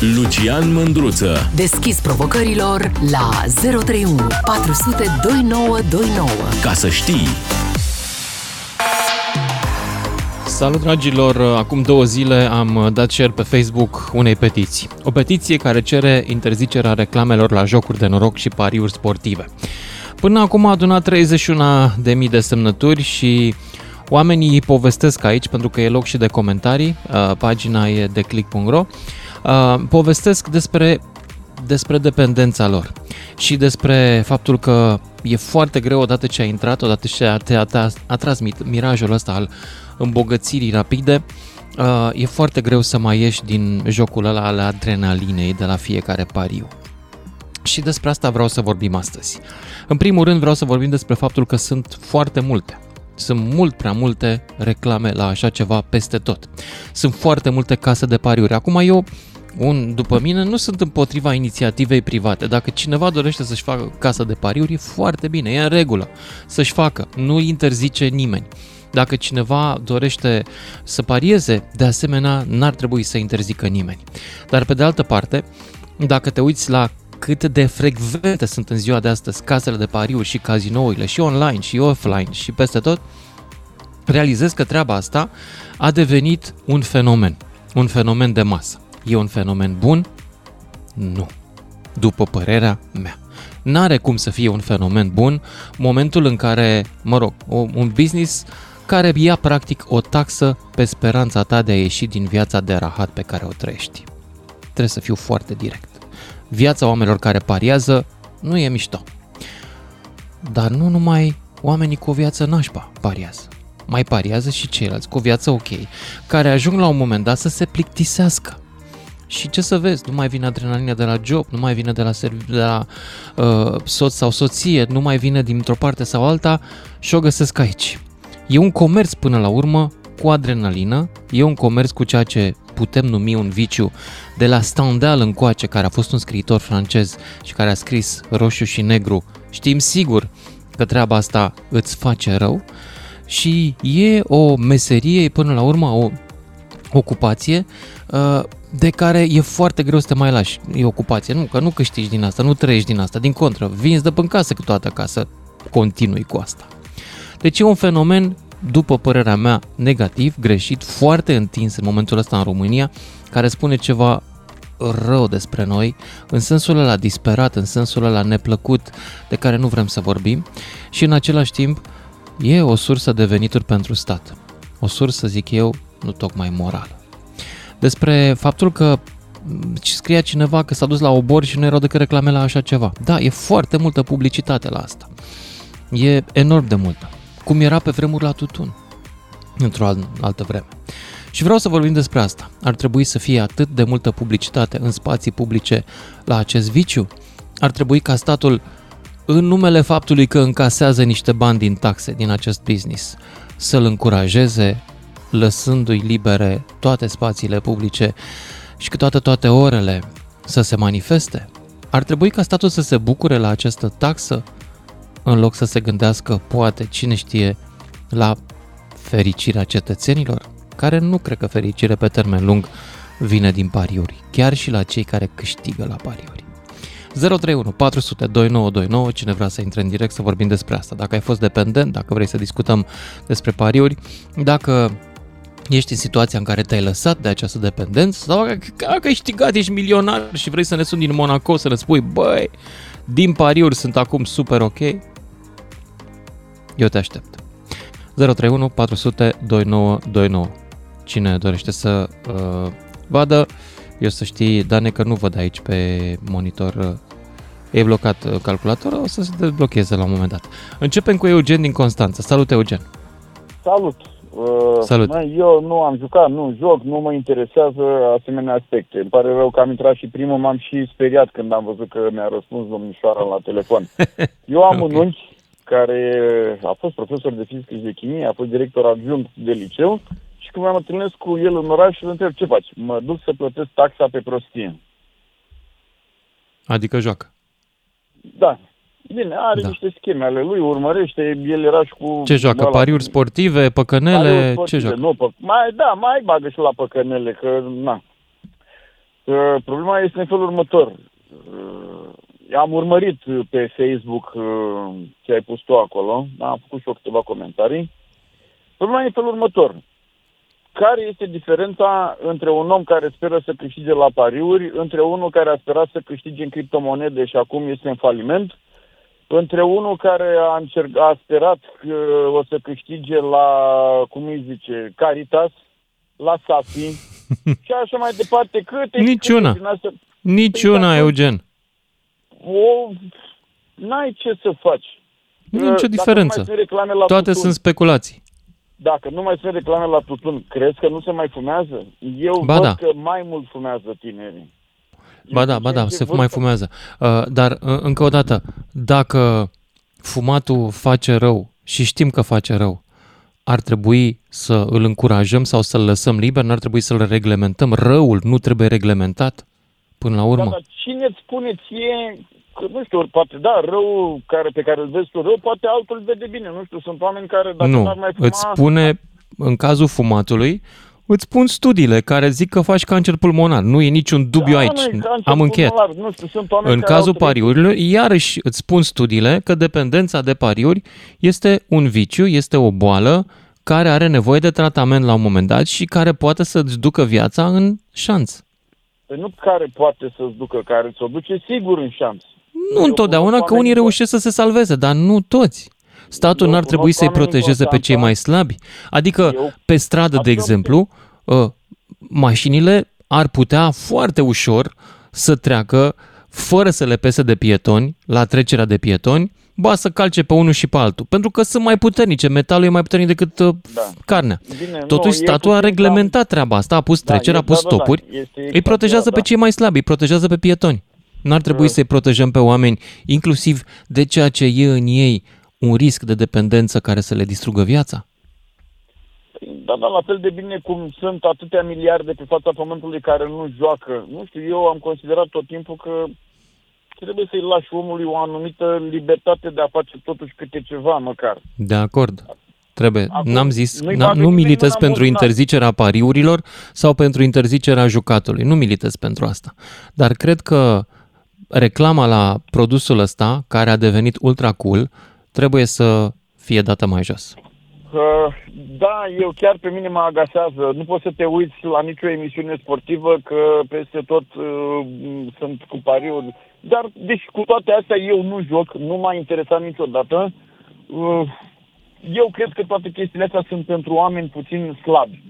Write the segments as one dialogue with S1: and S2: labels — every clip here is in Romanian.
S1: Lucian Mândruță.
S2: Deschis provocărilor la 031 400 2929.
S1: Ca să știi.
S3: Salut dragilor! Acum două zile am dat share pe Facebook unei petiții. O petiție care cere interzicerea reclamelor la jocuri de noroc și pariuri sportive. Până acum a adunat 31.000 de semnături și oamenii povestesc aici, pentru că e loc și de comentarii, uh, pagina e de click.ro, uh, povestesc despre, despre dependența lor și despre faptul că e foarte greu odată ce ai intrat, odată ce te a, a transmit mirajul ăsta al îmbogățirii rapide, uh, e foarte greu să mai ieși din jocul ăla al adrenalinei de la fiecare pariu. Și despre asta vreau să vorbim astăzi. În primul rând vreau să vorbim despre faptul că sunt foarte multe. Sunt mult prea multe reclame la așa ceva peste tot. Sunt foarte multe case de pariuri. Acum eu, un, după mine, nu sunt împotriva inițiativei private. Dacă cineva dorește să-și facă casă de pariuri, e foarte bine, e în regulă să-și facă. Nu interzice nimeni. Dacă cineva dorește să parieze, de asemenea, n-ar trebui să interzică nimeni. Dar pe de altă parte, dacă te uiți la cât de frecvente sunt în ziua de astăzi casele de pariuri și cazinourile și online și offline și peste tot, realizez că treaba asta a devenit un fenomen, un fenomen de masă. E un fenomen bun? Nu. După părerea mea. N-are cum să fie un fenomen bun momentul în care, mă rog, un business care ia practic o taxă pe speranța ta de a ieși din viața de rahat pe care o trăiești. Trebuie să fiu foarte direct. Viața oamenilor care pariază nu e mișto. Dar nu numai oamenii cu o viață nașpa pariază. Mai pariază și ceilalți cu o viață ok, care ajung la un moment dat să se plictisească. Și ce să vezi, nu mai vine adrenalina de la job, nu mai vine de la, serv- de la uh, soț sau soție, nu mai vine dintr-o parte sau alta și o găsesc aici. E un comerț până la urmă cu adrenalină, e un comerț cu ceea ce putem numi un viciu de la Stendhal încoace, care a fost un scriitor francez și care a scris roșu și negru. Știm sigur că treaba asta îți face rău și e o meserie, până la urmă, o ocupație uh, de care e foarte greu să te mai lași. E ocupație, nu, că nu câștigi din asta, nu trăiești din asta, din contră, vinzi de până casă câteodată ca să continui cu asta. Deci e un fenomen, după părerea mea, negativ, greșit, foarte întins în momentul ăsta în România, care spune ceva rău despre noi, în sensul ăla disperat, în sensul ăla neplăcut, de care nu vrem să vorbim și în același timp e o sursă de venituri pentru stat. O sursă, zic eu, nu tocmai morală. Despre faptul că scria cineva că s-a dus la obor și nu erau decât reclame la așa ceva. Da, e foarte multă publicitate la asta. E enorm de multă cum era pe vremuri la tutun, într-o altă vreme. Și vreau să vorbim despre asta. Ar trebui să fie atât de multă publicitate în spații publice la acest viciu? Ar trebui ca statul, în numele faptului că încasează niște bani din taxe din acest business, să-l încurajeze, lăsându-i libere toate spațiile publice și câteodată toate orele să se manifeste? Ar trebui ca statul să se bucure la această taxă în loc să se gândească, poate, cine știe, la fericirea cetățenilor, care nu cred că fericire pe termen lung vine din pariuri, chiar și la cei care câștigă la pariuri. 031 400 2929, cine vrea să intre în direct să vorbim despre asta. Dacă ai fost dependent, dacă vrei să discutăm despre pariuri, dacă ești în situația în care te-ai lăsat de această dependență sau dacă ai câștigat, ești milionar și vrei să ne suni din Monaco să ne spui, băi, din pariuri sunt acum super ok, eu te aștept. 031 400 2929. Cine dorește să uh, vadă, eu să știi, Dane, că nu văd aici pe monitor uh, e blocat uh, calculatorul, o să se deblocheze la un moment dat. Începem cu Eugen din Constanța. Salut, Eugen!
S4: Salut! Uh,
S3: Salut!
S4: Mă, eu nu am jucat, nu joc, nu mă interesează asemenea aspecte. Îmi pare rău că am intrat și primul, m-am și speriat când am văzut că mi-a răspuns domnișoara la telefon. Eu am okay. un unchi care a fost profesor de fizică și de chimie, a fost director adjunct de liceu și când m-am întâlnit cu el în oraș, îl întreb ce faci? Mă duc să plătesc taxa pe prostie.
S3: Adică joacă.
S4: Da. Bine, are da. niște scheme ale lui, urmărește, el era și cu...
S3: Ce joacă? La... Pariuri sportive, păcănele, Pariuri sportive, ce joacă?
S4: Nu, pă... mai, da, mai bagă și la păcănele, că na. Uh, problema este în felul următor. Uh, am urmărit pe Facebook uh, ce ai pus tu acolo, am făcut și eu câteva comentarii. Problema este în felul următor. Care este diferența între un om care speră să câștige la pariuri, între unul care a sperat să câștige în criptomonede și acum este în faliment, între unul care a, încerc, a sperat că o să câștige la, cum îi zice, Caritas, la Safi și așa mai departe. Câte
S3: Niciuna.
S4: câte din astea-
S3: Niciuna,
S4: Păi,
S3: Eugen.
S4: o, n-ai ce să faci.
S3: Nicio
S4: Dacă nu
S3: diferență.
S4: mai sunt reclame la
S3: Toate
S4: tutun,
S3: sunt speculații.
S4: Dacă nu mai sunt reclame la tutun, crezi că nu se mai fumează? Eu
S3: Ba
S4: văd
S3: da.
S4: că mai mult fumează tinerii.
S3: Ba da, ba da, se mai fumează. Uh, Dar, uh, încă o dată, dacă fumatul face rău și știm că face rău, ar trebui să îl încurajăm sau să-l lăsăm liber? N-ar trebui să-l reglementăm? Răul nu trebuie reglementat până la
S4: Da,
S3: urmă?
S4: dar cine îți spune ție, că, nu știu, poate da, rău care, pe care îl vezi tu rău, poate altul îl vede bine. Nu știu, sunt oameni care dacă
S3: nu,
S4: n-ar mai fuma...
S3: îți spune, în cazul fumatului, îți spun studiile care zic că faci cancer pulmonar. Nu e niciun dubiu
S4: da,
S3: aici.
S4: mă, e cancer
S3: Am încheiat.
S4: pulmonar. Nu știu, sunt oameni
S3: În
S4: care
S3: cazul
S4: au trăit-
S3: pariurilor, iarăși îți spun studiile că dependența de pariuri este un viciu, este o boală care are nevoie de tratament la un moment dat și care poate să-ți ducă viața în șanț.
S4: Păi nu care poate să-ți ducă, care ți-o duce sigur în șanț.
S3: Nu
S4: Eu
S3: întotdeauna,
S4: cunosc
S3: că unii
S4: oameni-
S3: reușesc să se salveze, dar nu toți. Statul
S4: Eu
S3: n-ar
S4: cunosc
S3: trebui să-i
S4: oameni în
S3: protejeze pe cei
S4: Constanța.
S3: mai slabi. Adică,
S4: Eu-
S3: pe stradă, de
S4: Absolut.
S3: exemplu, ă, mașinile ar putea foarte ușor să treacă fără să le pese de pietoni, la trecerea de pietoni, ba să calce pe unul și pe altul. Pentru că sunt mai puternice, metalul e mai puternic decât uh,
S4: Da.
S3: carnea.
S4: Bine,
S3: Totuși,
S4: nu, e
S3: statul a
S4: puțin
S3: reglementat treaba asta, a pus
S4: Da,
S3: trecerea, a
S4: e-
S3: pus
S4: da, da, da,
S3: stopuri,
S4: este
S3: îi
S4: exact
S3: protejează
S4: ea,
S3: pe
S4: da.
S3: cei mai slabi, îi protejează pe pietoni. N-ar trebui
S4: Da.
S3: să-i protejăm pe oameni, inclusiv de ceea ce e în ei un risc de dependență care să le distrugă viața.
S4: Da, da, la fel de bine cum sunt atâtea miliarde pe fața pământului care nu joacă. Nu știu, eu am considerat tot timpul că trebuie să-i lași omului o anumită libertate de a face totuși câte ceva măcar.
S3: De acord. Trebuie.
S4: Acum,
S3: N-am zis,
S4: nu-i
S3: n-
S4: bagă
S3: nu
S4: nimeni
S3: militez
S4: mâna în
S3: pentru
S4: buzunar.
S3: interzicerea pariurilor sau pentru interzicerea jucatului. Nu militez pentru asta. Dar cred că reclama la produsul ăsta, care a devenit ultra cool, trebuie să fie dată mai jos.
S4: Uh, da, eu chiar pe mine mă agasează. Nu poți să te uiți la nicio emisiune sportivă că peste tot uh, sunt cu pariuri. Dar, deci cu toate astea eu nu joc, nu m-a interesat niciodată. Uh, eu cred că toate chestiile astea sunt pentru oameni puțin slabi.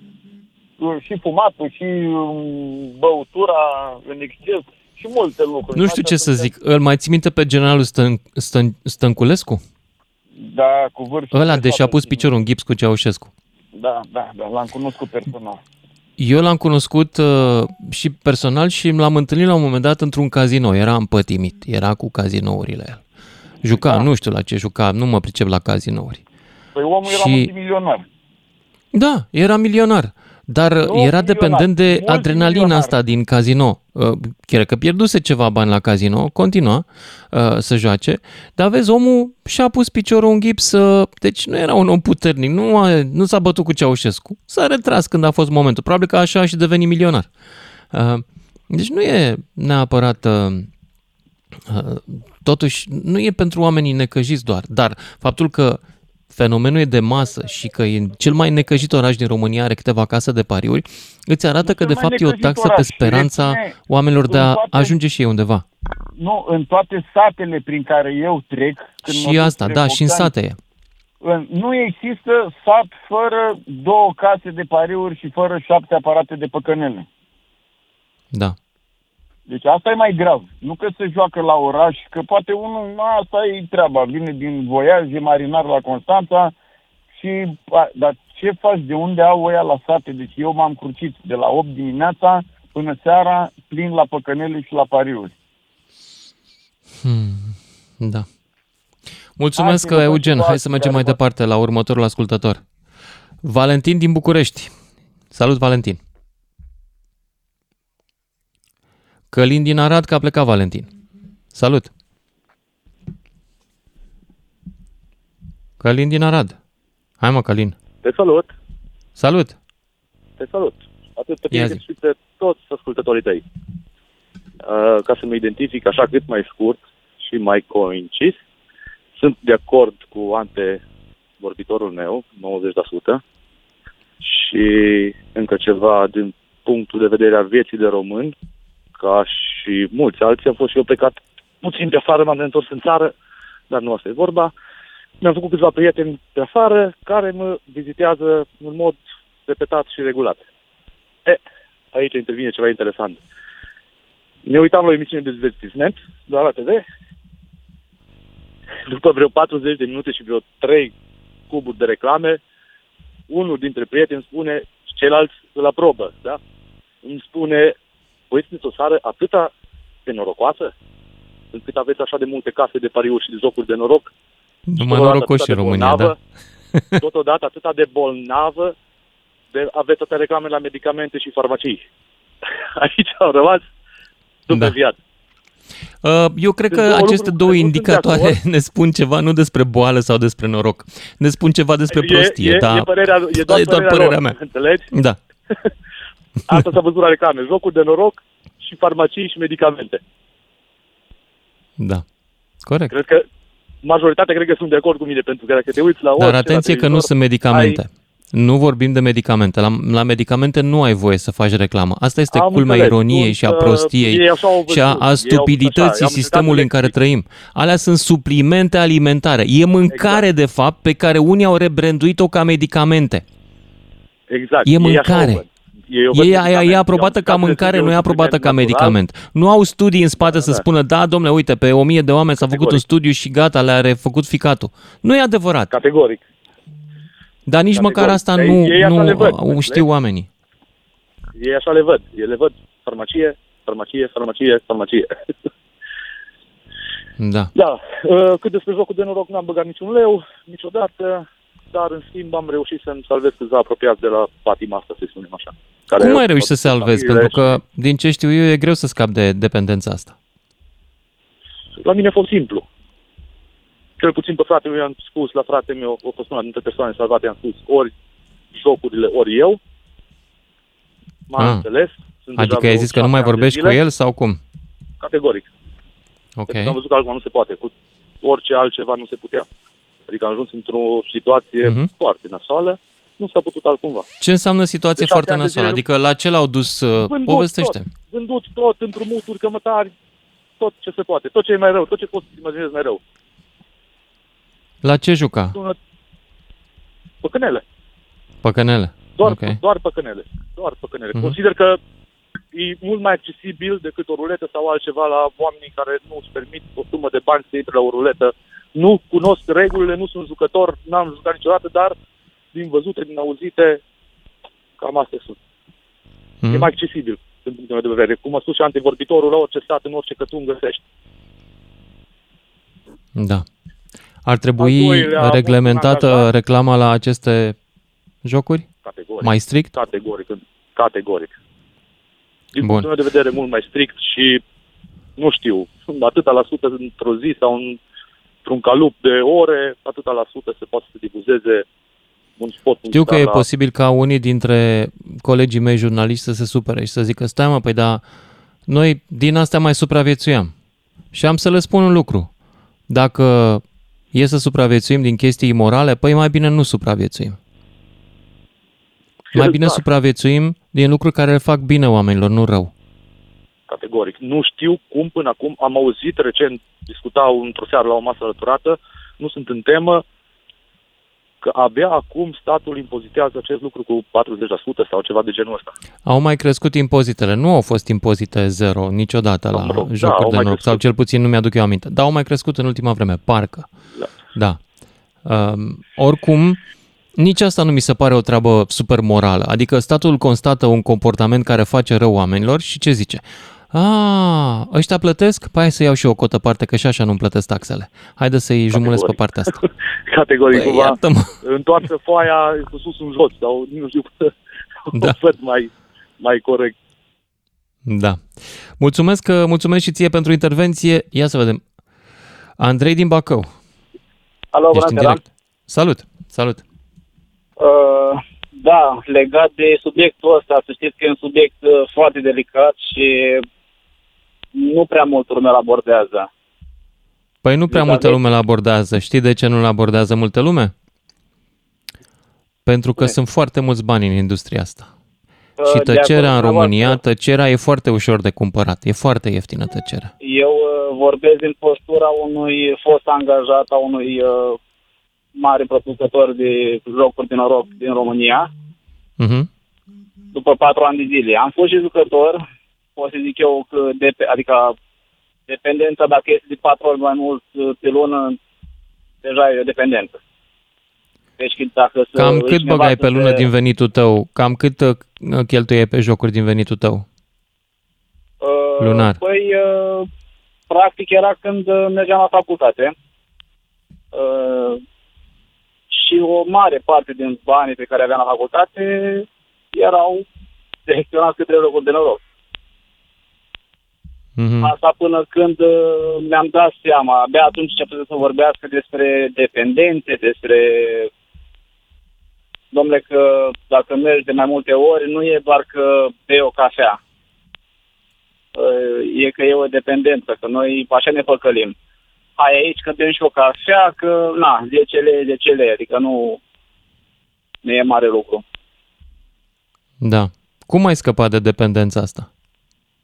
S4: Uh, și fumatul, și um, băutura în exces, și multe lucruri.
S3: Nu știu ce să zic. Îl mai ții minte pe generalul Stân, Stân, Stănculescu?
S4: Da, cu vârf.
S3: Ăla, deși a pus piciorul în gips cu Ceaușescu.
S4: Da, da, da, l-am cunoscut personal.
S3: Eu l-am cunoscut uh, și personal și l-am întâlnit la un moment dat într-un casino. Era împătimit, era cu cazinourile el. Juca,
S4: Da.
S3: nu știu la ce juca, nu mă pricep la cazinouri.
S4: Păi omul era
S3: Și-
S4: multimilionar.
S3: Da, era milionar, dar
S4: Nu
S3: era
S4: milionar,
S3: dependent de
S4: multimilionar.
S3: adrenalina asta din casino. Uh, Chiar că pierduse ceva bani la casino, continua uh, să joace, dar vezi, omul și-a pus piciorul în gips, uh, deci nu era un om puternic, nu, a, nu s-a bătut cu Ceaușescu, s-a retras când a fost momentul, probabil că așa a și devenit milionar. Uh, Deci nu e neapărat... uh, uh, Totuși, nu e pentru oamenii necăjiți doar, dar faptul că fenomenul e de masă și că e cel mai necăjit oraș din România are câteva case de pariuri, îți arată
S4: Nu
S3: că
S4: cel
S3: de
S4: mai
S3: fapt e o
S4: necăjit
S3: taxă pe
S4: oraș.
S3: speranța
S4: Reține
S3: oamenilor de
S4: în
S3: a
S4: toate-
S3: ajunge și ei undeva.
S4: Nu, în toate satele prin care eu trec... Când mă
S3: Și
S4: duc
S3: asta,
S4: spre
S3: da, și în
S4: Bogdan,
S3: sate e.
S4: în- Nu există sat fără două case de pariuri și fără șapte aparate de păcănele.
S3: Da.
S4: Deci asta e mai grav. Nu că se joacă la oraș, că poate unul, na, asta e treaba, vine din voiaj, e marinar la Constanța și, a, dar ce faci, de unde au ăia la sate? Deci eu m-am crucit de la 8 dimineața până seara, plin la păcănele și la pariuri.
S3: Da. Mulțumesc,
S4: Hai să vă
S3: Eugen.
S4: fac
S3: Hai să mergem mai
S4: care-
S3: departe la următorul ascultător. Valentin din București. Salut, Valentin. Călin din Arad, că a plecat Valentin. Salut. Călin din Arad. Hai mă, Călin.
S5: Te salut,
S3: Salut.
S5: te salut. Atât pe
S3: Ia
S5: tine
S3: zi.
S5: cât și pe toți ascultătorii tăi. uh, ca să mă identific așa cât mai scurt și mai coincis. Sunt de acord cu antevorbitorul meu, 90%, și încă ceva din punctul de vedere al vieții de român, ca și mulți alții, am fost și eu plecat puțin pe afară, m-am întors în țară, dar nu asta e vorba. Mi-am făcut câțiva prieteni pe afară care mă vizitează în mod repetat și regulat. E, aici intervine ceva interesant. Ne uitam la o emisiune de divertisment, doar la TV. După vreo 40 de minute și vreo 3 cuburi de reclame, unul dintre prieteni spune, ceilalți îl aprobă, da? Îmi spune, voi sunteți o țară atâta de norocoasă, încât aveți așa de multe case de pariuri și de jocuri de noroc.
S3: Numai norocoși în România, da.
S5: Totodată atâta de bolnavă, de, aveți toate reclame la medicamente și farmacii. Aici au rămas
S3: Da.
S5: viață.
S3: Uh, Eu cred că
S5: Sunt două
S3: aceste
S5: lucruri
S3: două
S5: care nu sunt de
S3: indicatoare
S5: acord.
S3: ne spun ceva nu despre boală sau despre noroc. Ne spun ceva despre prostie,
S5: e,
S3: da.
S5: e, părerea, e doar,
S3: e doar
S5: părerea,
S3: părerea
S5: lor,
S3: mea.
S5: Înțelegi?
S3: Da.
S5: Asta s-a văzut la reclame. Jocuri de noroc și farmacii și medicamente.
S3: Da. Corect.
S5: Cred că majoritatea cred că sunt de acord cu mine, pentru că dacă te uiți la
S3: Dar
S5: orice
S3: atenție
S5: la
S3: că nu
S5: televizor,
S3: sunt medicamente. Nu vorbim de medicamente. La, la medicamente nu ai voie să faci reclamă. Asta este
S5: Am
S3: culmea
S5: înțeles.
S3: ironiei
S5: Sunt,
S3: și a
S5: uh,
S3: prostiei
S5: ei așa au
S3: și a,
S5: văzut. Ei
S3: a
S5: au-
S3: stupidității
S5: așa, am
S3: sistemului în
S5: încercat
S3: care trăim. Alea sunt suplimente alimentare. E mâncare,
S5: Exact.
S3: de fapt, pe care unii au rebranduit-o ca medicamente.
S5: Exact.
S3: E
S5: Ei așa o
S3: mâncare.
S5: Văd. Ei, o văd
S3: E, e,
S5: medicament.
S3: e
S5: Eu
S3: aprobată
S5: am
S3: ca
S5: stat
S3: mâncare,
S5: de
S3: nu e
S5: un
S3: aprobată ca
S5: supliment natural.
S3: medicament. Nu au studii în spate să
S5: Da.
S3: spună, da, domnule, uite, pe o mie de oameni s-a făcut un
S5: Categoric.
S3: studiu și gata, le-a refăcut ficatul. Nu e adevărat.
S5: Categoric.
S3: Dar nici măcar
S5: categoric.
S3: asta
S5: Ei-
S3: nu,
S5: ei așa le
S3: nu
S5: văd,
S3: au-
S5: înțelegi?
S3: știu oamenii.
S5: Ei așa le văd. Ei le văd farmacie, farmacie, farmacie, farmacie.
S3: Da.
S5: da. uh, Cât despre jocul de noroc, n-am băgat niciun leu, niciodată, dar în schimb am reușit să-mi salvez câțiva apropiați de la patima asta, să spunem așa. Care
S3: Cum
S5: au
S3: ai reușit să
S5: fost
S3: salvezi?
S5: familiile
S3: Pentru că, din ce știu eu, e greu să scapi de dependența asta.
S5: și La mine a fost simplu. Cel puțin pe fratele meu i-am spus, la fratele meu, a fost una dintre persoane salvate, i-am spus ori jocurile, ori eu. M-am
S3: Ah.
S5: înțeles. Sunt deja
S3: Adică ai
S5: vreo
S3: zis că nu
S5: șapte
S3: mai
S5: ani de
S3: vorbești cu
S5: zile.
S3: el sau cum?
S5: Categoric.
S3: Ok.
S5: Pentru că am văzut că acum nu se poate. Cu orice altceva nu se putea. Adică am ajuns într-o situație
S3: Mhm.
S5: foarte nasoală. Nu s-a putut altcumva.
S3: Ce înseamnă situație
S5: De șapte
S3: foarte
S5: ani de
S3: nasoală?
S5: zile
S3: Adică la ce l-au dus? uh,
S5: Vândut
S3: Povestește.
S5: tot. Vândut tot, împrumuturi, cămătari, tot ce se poate. Tot ce e mai rău, tot ce poți să imaginezi mai rău.
S3: La ce juca?
S5: Sună păcănele.
S3: Păcănele.
S5: Doar,
S3: Ok.
S5: doar păcănele. Doar păcănele.
S3: Mhm.
S5: Consider că e mult mai accesibil decât o ruletă sau altceva la oamenii care nu își permit o sumă de bani să intre la o ruletă. Nu cunosc regulile, nu sunt jucător, n-am jucat niciodată, dar din văzute, din auzite, cam astea sunt.
S3: Mhm.
S5: E mai accesibil din punctul meu de vedere. Cum a spus și antevorbitorul, la orice stat, în orice cătun găsești.
S3: Da. Ar
S5: Al
S3: trebui
S5: doilea, am
S3: reglementată
S5: un angajat.
S3: reclama la aceste jocuri?
S5: Categoric.
S3: Mai strict?
S5: Categoric. Categoric. Din
S3: Bun.
S5: punctul meu de vedere, mult mai strict și, nu știu, atâta la sută într-o zi sau în- într-un calup de ore, atâta la sută se poate să difuzeze un spot
S3: Știu că e
S5: publicitar la-
S3: posibil ca unii dintre colegii mei jurnaliști să se supere și să zică, stai mă, păi da, noi din astea mai supraviețuiam. Și am să le spun un lucru. Dacă e să supraviețuim din chestii imorale, păi mai bine nu supraviețuim. Mai bine
S5: Exact.
S3: supraviețuim din lucruri care le fac bine oamenilor, nu rău.
S5: Categoric. Nu știu cum până acum, am auzit recent, discutau într-o seară la o masă alăturată, nu sunt în temă, că abia acum statul impozitează acest lucru cu 40% sau ceva de genul ăsta.
S3: Au mai crescut impozitele. Nu au fost impozite zero niciodată la
S5: Mă rog, da,
S3: jocuri
S5: au
S3: de
S5: mai
S3: noroc, sau
S5: crescut.
S3: cel puțin nu mi-aduc eu aminte. Dar au mai crescut în ultima vreme, parcă.
S5: Da.
S3: Da. Um, oricum, nici asta nu mi se pare o treabă super morală. Adică statul constată un comportament care face rău oamenilor și ce zice? A, ăștia plătesc? Păi hai să iau și eu o cotă parte, că și așa nu-mi plătesc taxele. Haide să-i jumulesc pe partea asta.
S5: Categoric,
S3: Păi,
S5: cumva,
S3: iartă-mă.
S5: întoarcă foaia cu sus în jos sau nu știu,
S3: Da.
S5: da. văd mai, mai corect.
S3: Da. Mulțumesc, mulțumesc și ție pentru intervenție. Ia să vedem. Andrei din Bacău.
S6: Alo,
S3: Ești în
S6: bună seara.
S3: direct. Salut, salut.
S6: Uh, da, legat de subiectul ăsta, să știți că e un subiect uh, foarte delicat și nu prea multă lume îl abordează.
S3: Păi nu prea
S6: Deci
S3: multă
S6: aveți-
S3: lume îl abordează. Știi de ce nu îl abordează multă lume? Pentru că
S6: Spune.
S3: sunt foarte mulți bani în industria asta.
S6: Uh,
S3: Și
S6: de acord
S3: tăcerea în
S6: cu
S3: România,
S6: dumneavoastră.
S3: tăcerea e foarte ușor de cumpărat. E foarte ieftină tăcerea.
S6: Eu uh, vorbesc din postura unui fost angajat a unui uh, mare producător de jocuri de noroc din România,
S3: Mhm.
S6: după patru ani de zile. Am fost și jucător, pot să zic eu că, de, adică dependența, dacă este de patru ori mai mult uh, pe lună, deja e o dependență. Deci că dacă să
S3: Cam
S6: își
S3: cât băgai pe
S6: nevastă
S3: lună
S6: se-
S3: din venitul tău? Cam cât uh, cheltuiai pe jocuri din venitul tău?
S6: Uh,
S3: Lunar.
S6: Păi, uh, practic era când uh, mergeam la facultate. Uh, și o mare parte din banii pe care aveam la facultate erau direcționați către locuri de noroc.
S3: Mhm.
S6: Asta până când uh, mi-am dat seama, abia atunci început să vorbească despre dependențe, despre domnule că dacă mergi de mai multe ori, nu e doar că bei o cafea. Uh, E că e o dependență, că noi așa ne păcălim. Hai aici că bem și o cafea, că na, 10 lei, 10 lei, adică nu, nu e mare lucru.
S3: Da. Cum ai scăpat de dependența asta?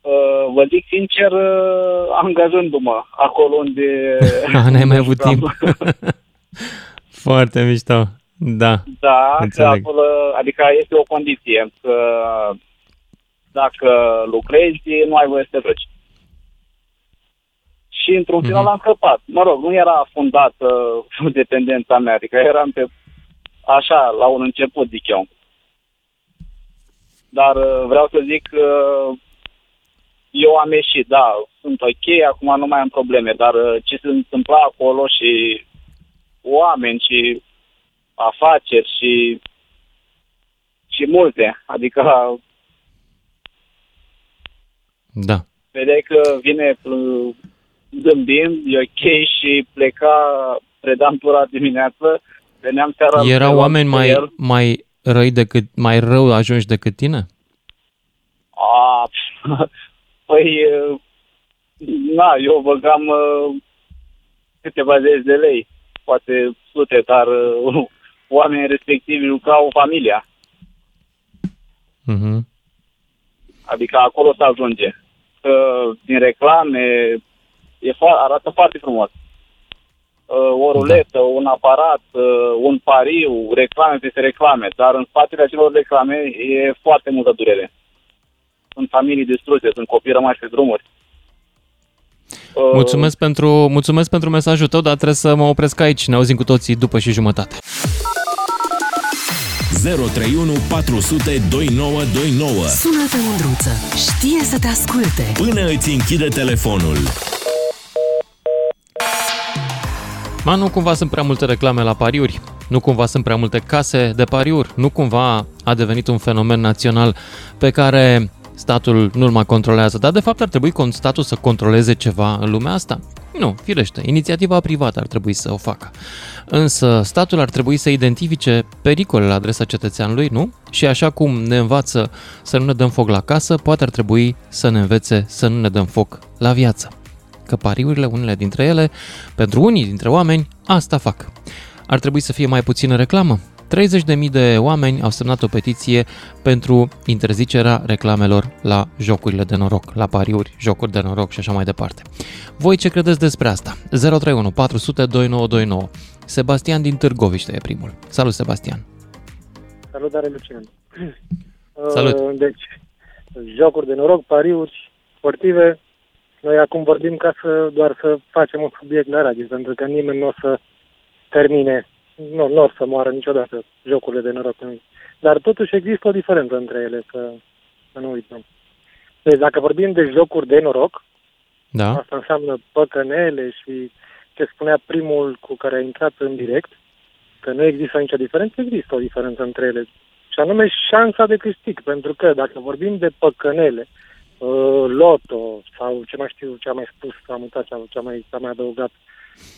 S6: Uh, Vă zic sincer, uh, angajându-mă acolo unde...
S3: Ah, n-ai mai avut
S6: jucam.
S3: timp. Foarte mișto. Da.
S6: Da, că
S3: Înțeleg.
S6: acolo, adică este o condiție, că dacă lucrezi, nu ai voie să te duci. Și într-un final
S3: Mhm.
S6: am scăpat. Mă rog, nu era fundată dependența mea, adică eram pe așa, la un început, zic eu. Dar uh, vreau să zic că eu am ieșit, da, sunt ok, acum nu mai am probleme, dar uh, ce se întâmpla acolo și oameni și afaceri și și multe. Adică
S3: Da.
S6: vedeai că vine uh, zâmbind, e ok și pleca, predam tura dimineață, veneam seara...
S3: Erau
S6: pe
S3: oameni
S6: pe
S3: mai,
S6: el.
S3: mai răi decât, mai rău ajungi decât tine?
S6: A, păi, uh, na, eu băgam uh, câteva zeci de lei, poate sute, dar uh, oamenii respectivi jucau familia.
S3: Mhm.
S6: Adică acolo se ajunge. Că din reclame e fo- arată foarte frumos. Uh, O ruletă, un aparat, uh, un pariu, reclame peste reclame, dar în spatele acelor reclame e foarte multă durere. Sunt familii distruse, sunt copii rămași pe drumuri. Uh,
S3: Mulțumesc pentru, mulțumesc pentru mesajul tău, dar trebuie să mă opresc aici. Ne auzim cu toții după și jumătate.
S1: 031 400 2929
S2: Sună-te, Mândruță. Știe să te asculte.
S1: Până îți închide telefonul.
S3: Ma, nu cumva sunt prea multe reclame la pariuri? Nu cumva sunt prea multe case de pariuri? Nu cumva a devenit un fenomen național pe care statul nu-l mai controlează? Dar de fapt ar trebui con- statul să controleze ceva în lumea asta? Nu, firește, inițiativa privată ar trebui să o facă. Însă statul ar trebui să identifice pericolele la adresa cetățeanului, nu? Și așa cum ne învață să nu ne dăm foc la casă, poate ar trebui să ne învețe să nu ne dăm foc la viață că pariurile, unele dintre ele, pentru unii dintre oameni, asta fac. Ar trebui să fie mai puțină reclamă. 30.000 de oameni au semnat o petiție pentru interzicerea reclamelor la jocurile de noroc, la pariuri, jocuri de noroc și așa mai departe. Voi ce credeți despre asta? 031 400 2929. Sebastian din Târgoviște e primul. Salut, Sebastian!
S7: Salutare, Lucian.
S3: Salut.
S7: Uh, Deci, jocuri de noroc, pariuri sportive. Noi acum vorbim ca să doar să facem un subiect la radio, pentru că nimeni nu o să termine, nu, nu o să moară niciodată jocurile de noroc. Dar totuși există o diferență între ele, să, să nu uităm. Deci dacă vorbim de jocuri de noroc,
S3: Da?
S7: Asta înseamnă păcănele și ce spunea primul cu care a intrat în direct, că nu există nicio diferență, există o diferență între ele. Și anume șansa de câștig, pentru că dacă vorbim de păcănele, uh, loto sau ce mai știu, ce am mai spus, am uitat ce am, ce am mai, ce am mai adăugat.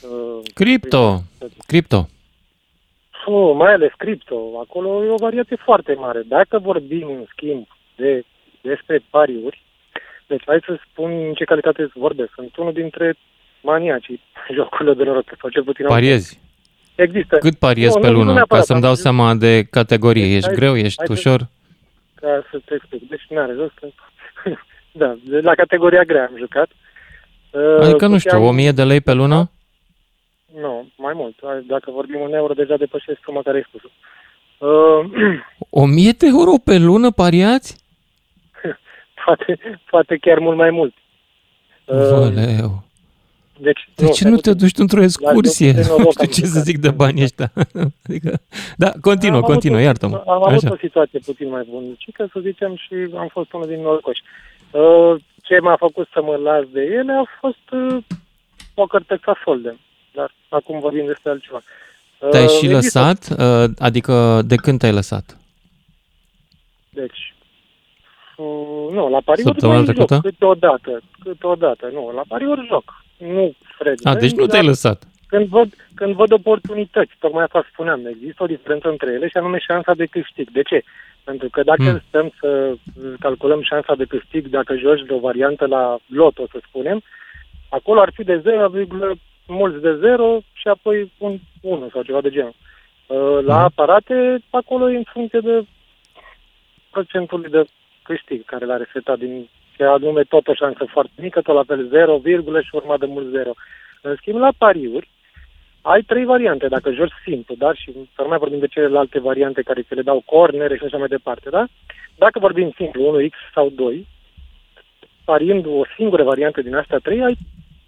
S7: Uh,
S3: Cripto! Cripto!
S7: Oh, mai ales cripto, acolo e o variație foarte mare. Dacă vorbim, în schimb, de, despre pariuri, Deci, hai să spun în ce calitate vorbesc. Sunt unul dintre maniacii jocurilor de noroc, sau cel puțin...
S3: Pariezi?
S7: Există.
S3: Cât pariezi
S7: Nu,
S3: pe
S7: nu, nu
S3: lună? Ca
S7: neapărat,
S3: să-mi dau
S7: am-
S3: seama de categorie.
S7: Deci,
S3: Ești
S7: hai-
S3: greu? Ești
S7: hai să-
S3: ușor?
S7: Ca să te explic. Deci, nu are rost că... da, de la categoria grea am jucat. Uh,
S3: Adică, nu știu,
S7: puteam-
S3: 1000 de lei pe lună?
S7: Nu, mai mult. Dacă vorbim în euro, deja depășesc suma care ai spus uh,
S3: 1000 de euro pe lună pariați?
S7: poate, poate chiar mult mai mult. Uh,
S3: Voleu.
S7: deci,
S3: De ce
S7: stai
S3: nu te
S7: puțin.
S3: duci tu într-o excursie?
S7: de noroc
S3: Nu știu
S7: am
S3: ce să
S7: jucat.
S3: zic de banii ăștia. Adică, da, continuă,
S7: Am avut
S3: continuă,
S7: o-
S3: iartă-mă.
S7: Am avut
S3: Așa.
S7: o situație puțin mai bună, că să zicem, și am fost unul din norocoși. Uh, ce m-a făcut să mă las de ele a fost uh, Poker Texas Hold'em. Dar acum vorbim despre altceva. Uh,
S3: Te-ai și
S7: există-
S3: lăsat? Uh, Adică de când te-ai lăsat?
S7: Deci, uh, nu, la pariuri
S3: Săptămâna
S7: mai
S3: trecută?
S7: joc, câteodată, câteodată, nu, la pariuri joc, nu frecvent.
S3: A, deci nu te-ai
S7: dar
S3: lăsat.
S7: Când văd, când văd oportunități, tocmai asta spuneam, există o diferență între ele și anume șansa de câștig. De ce? Pentru că dacă
S3: Hmm.
S7: stăm să calculăm șansa de câștig, dacă joci de o variantă la loto, să spunem, acolo ar fi de 0, mulți de 0 și apoi un 1 sau ceva de genul. Uh, La
S3: Mhm.
S7: aparate, acolo e în funcție de procentul de câștig care l-are setat din ce anume tot o șansă foarte mică, tot la fel 0, virgulă și urma de mult 0. În schimb, la pariuri, ai trei variante, dacă joci simplu, da? Și să nu mai vorbim de celelalte variante care ți le dau cornere și așa mai departe, da? Dacă vorbim simplu, 1x sau 2, pariind o singură variantă din astea trei, ai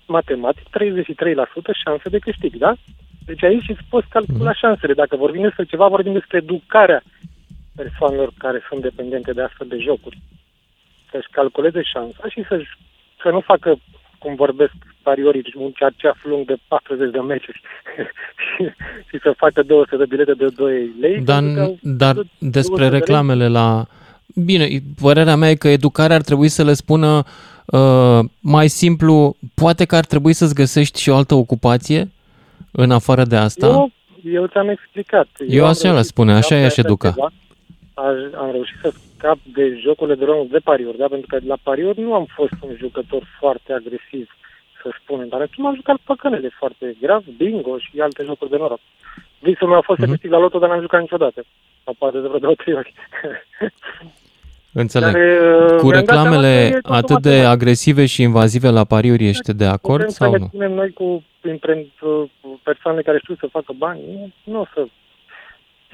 S7: matematic 33% șanse de câștig, da? Deci aici îți poți calcula șansele. Dacă vorbim despre ceva, vorbim despre educarea persoanelor care sunt dependente de astfel de jocuri. Să-și calculeze șansa și să, să nu facă, cum vorbesc pariorii, un cearceaf lung de 40 de meciuri și, și să facă 200 de bilete de 2 lei.
S3: Dar,
S7: pentru că
S3: dar
S7: 200
S3: despre
S7: de lei-
S3: reclamele la... Bine, părerea mea e că educarea ar trebui să le spună uh, mai simplu, poate că ar trebui să-ți găsești și o altă ocupație în afară de asta.
S7: Eu, eu ți-am explicat.
S3: Eu
S7: am
S3: așa le
S7: reușit
S3: spune,
S7: să
S3: așa
S7: scap de
S3: i-aș educa.
S7: ceva. Aș- Am reușit să scap de jocurile de rol de pariuri, da? pentru că la pariuri nu am fost un jucător foarte agresiv, să spunem, dar acum am jucat păcănele foarte grav, bingo și alte jocuri de noroc. Visul meu a fost să
S3: Mhm.
S7: câștig la loto, dar n-am jucat niciodată. Sau poate de vreo două, trei ori.
S3: Înțeleg.
S7: Dar, uh,
S3: Cu
S7: mi-am dat seama că
S3: reclamele
S7: e totul
S3: atât de
S7: matematic.
S3: agresive și invazive la pariuri ești de acord
S7: Putem
S3: sau
S7: să ne
S3: nu?
S7: punem noi cu impren- cu persoane care știu să facă bani, nu, nu o să...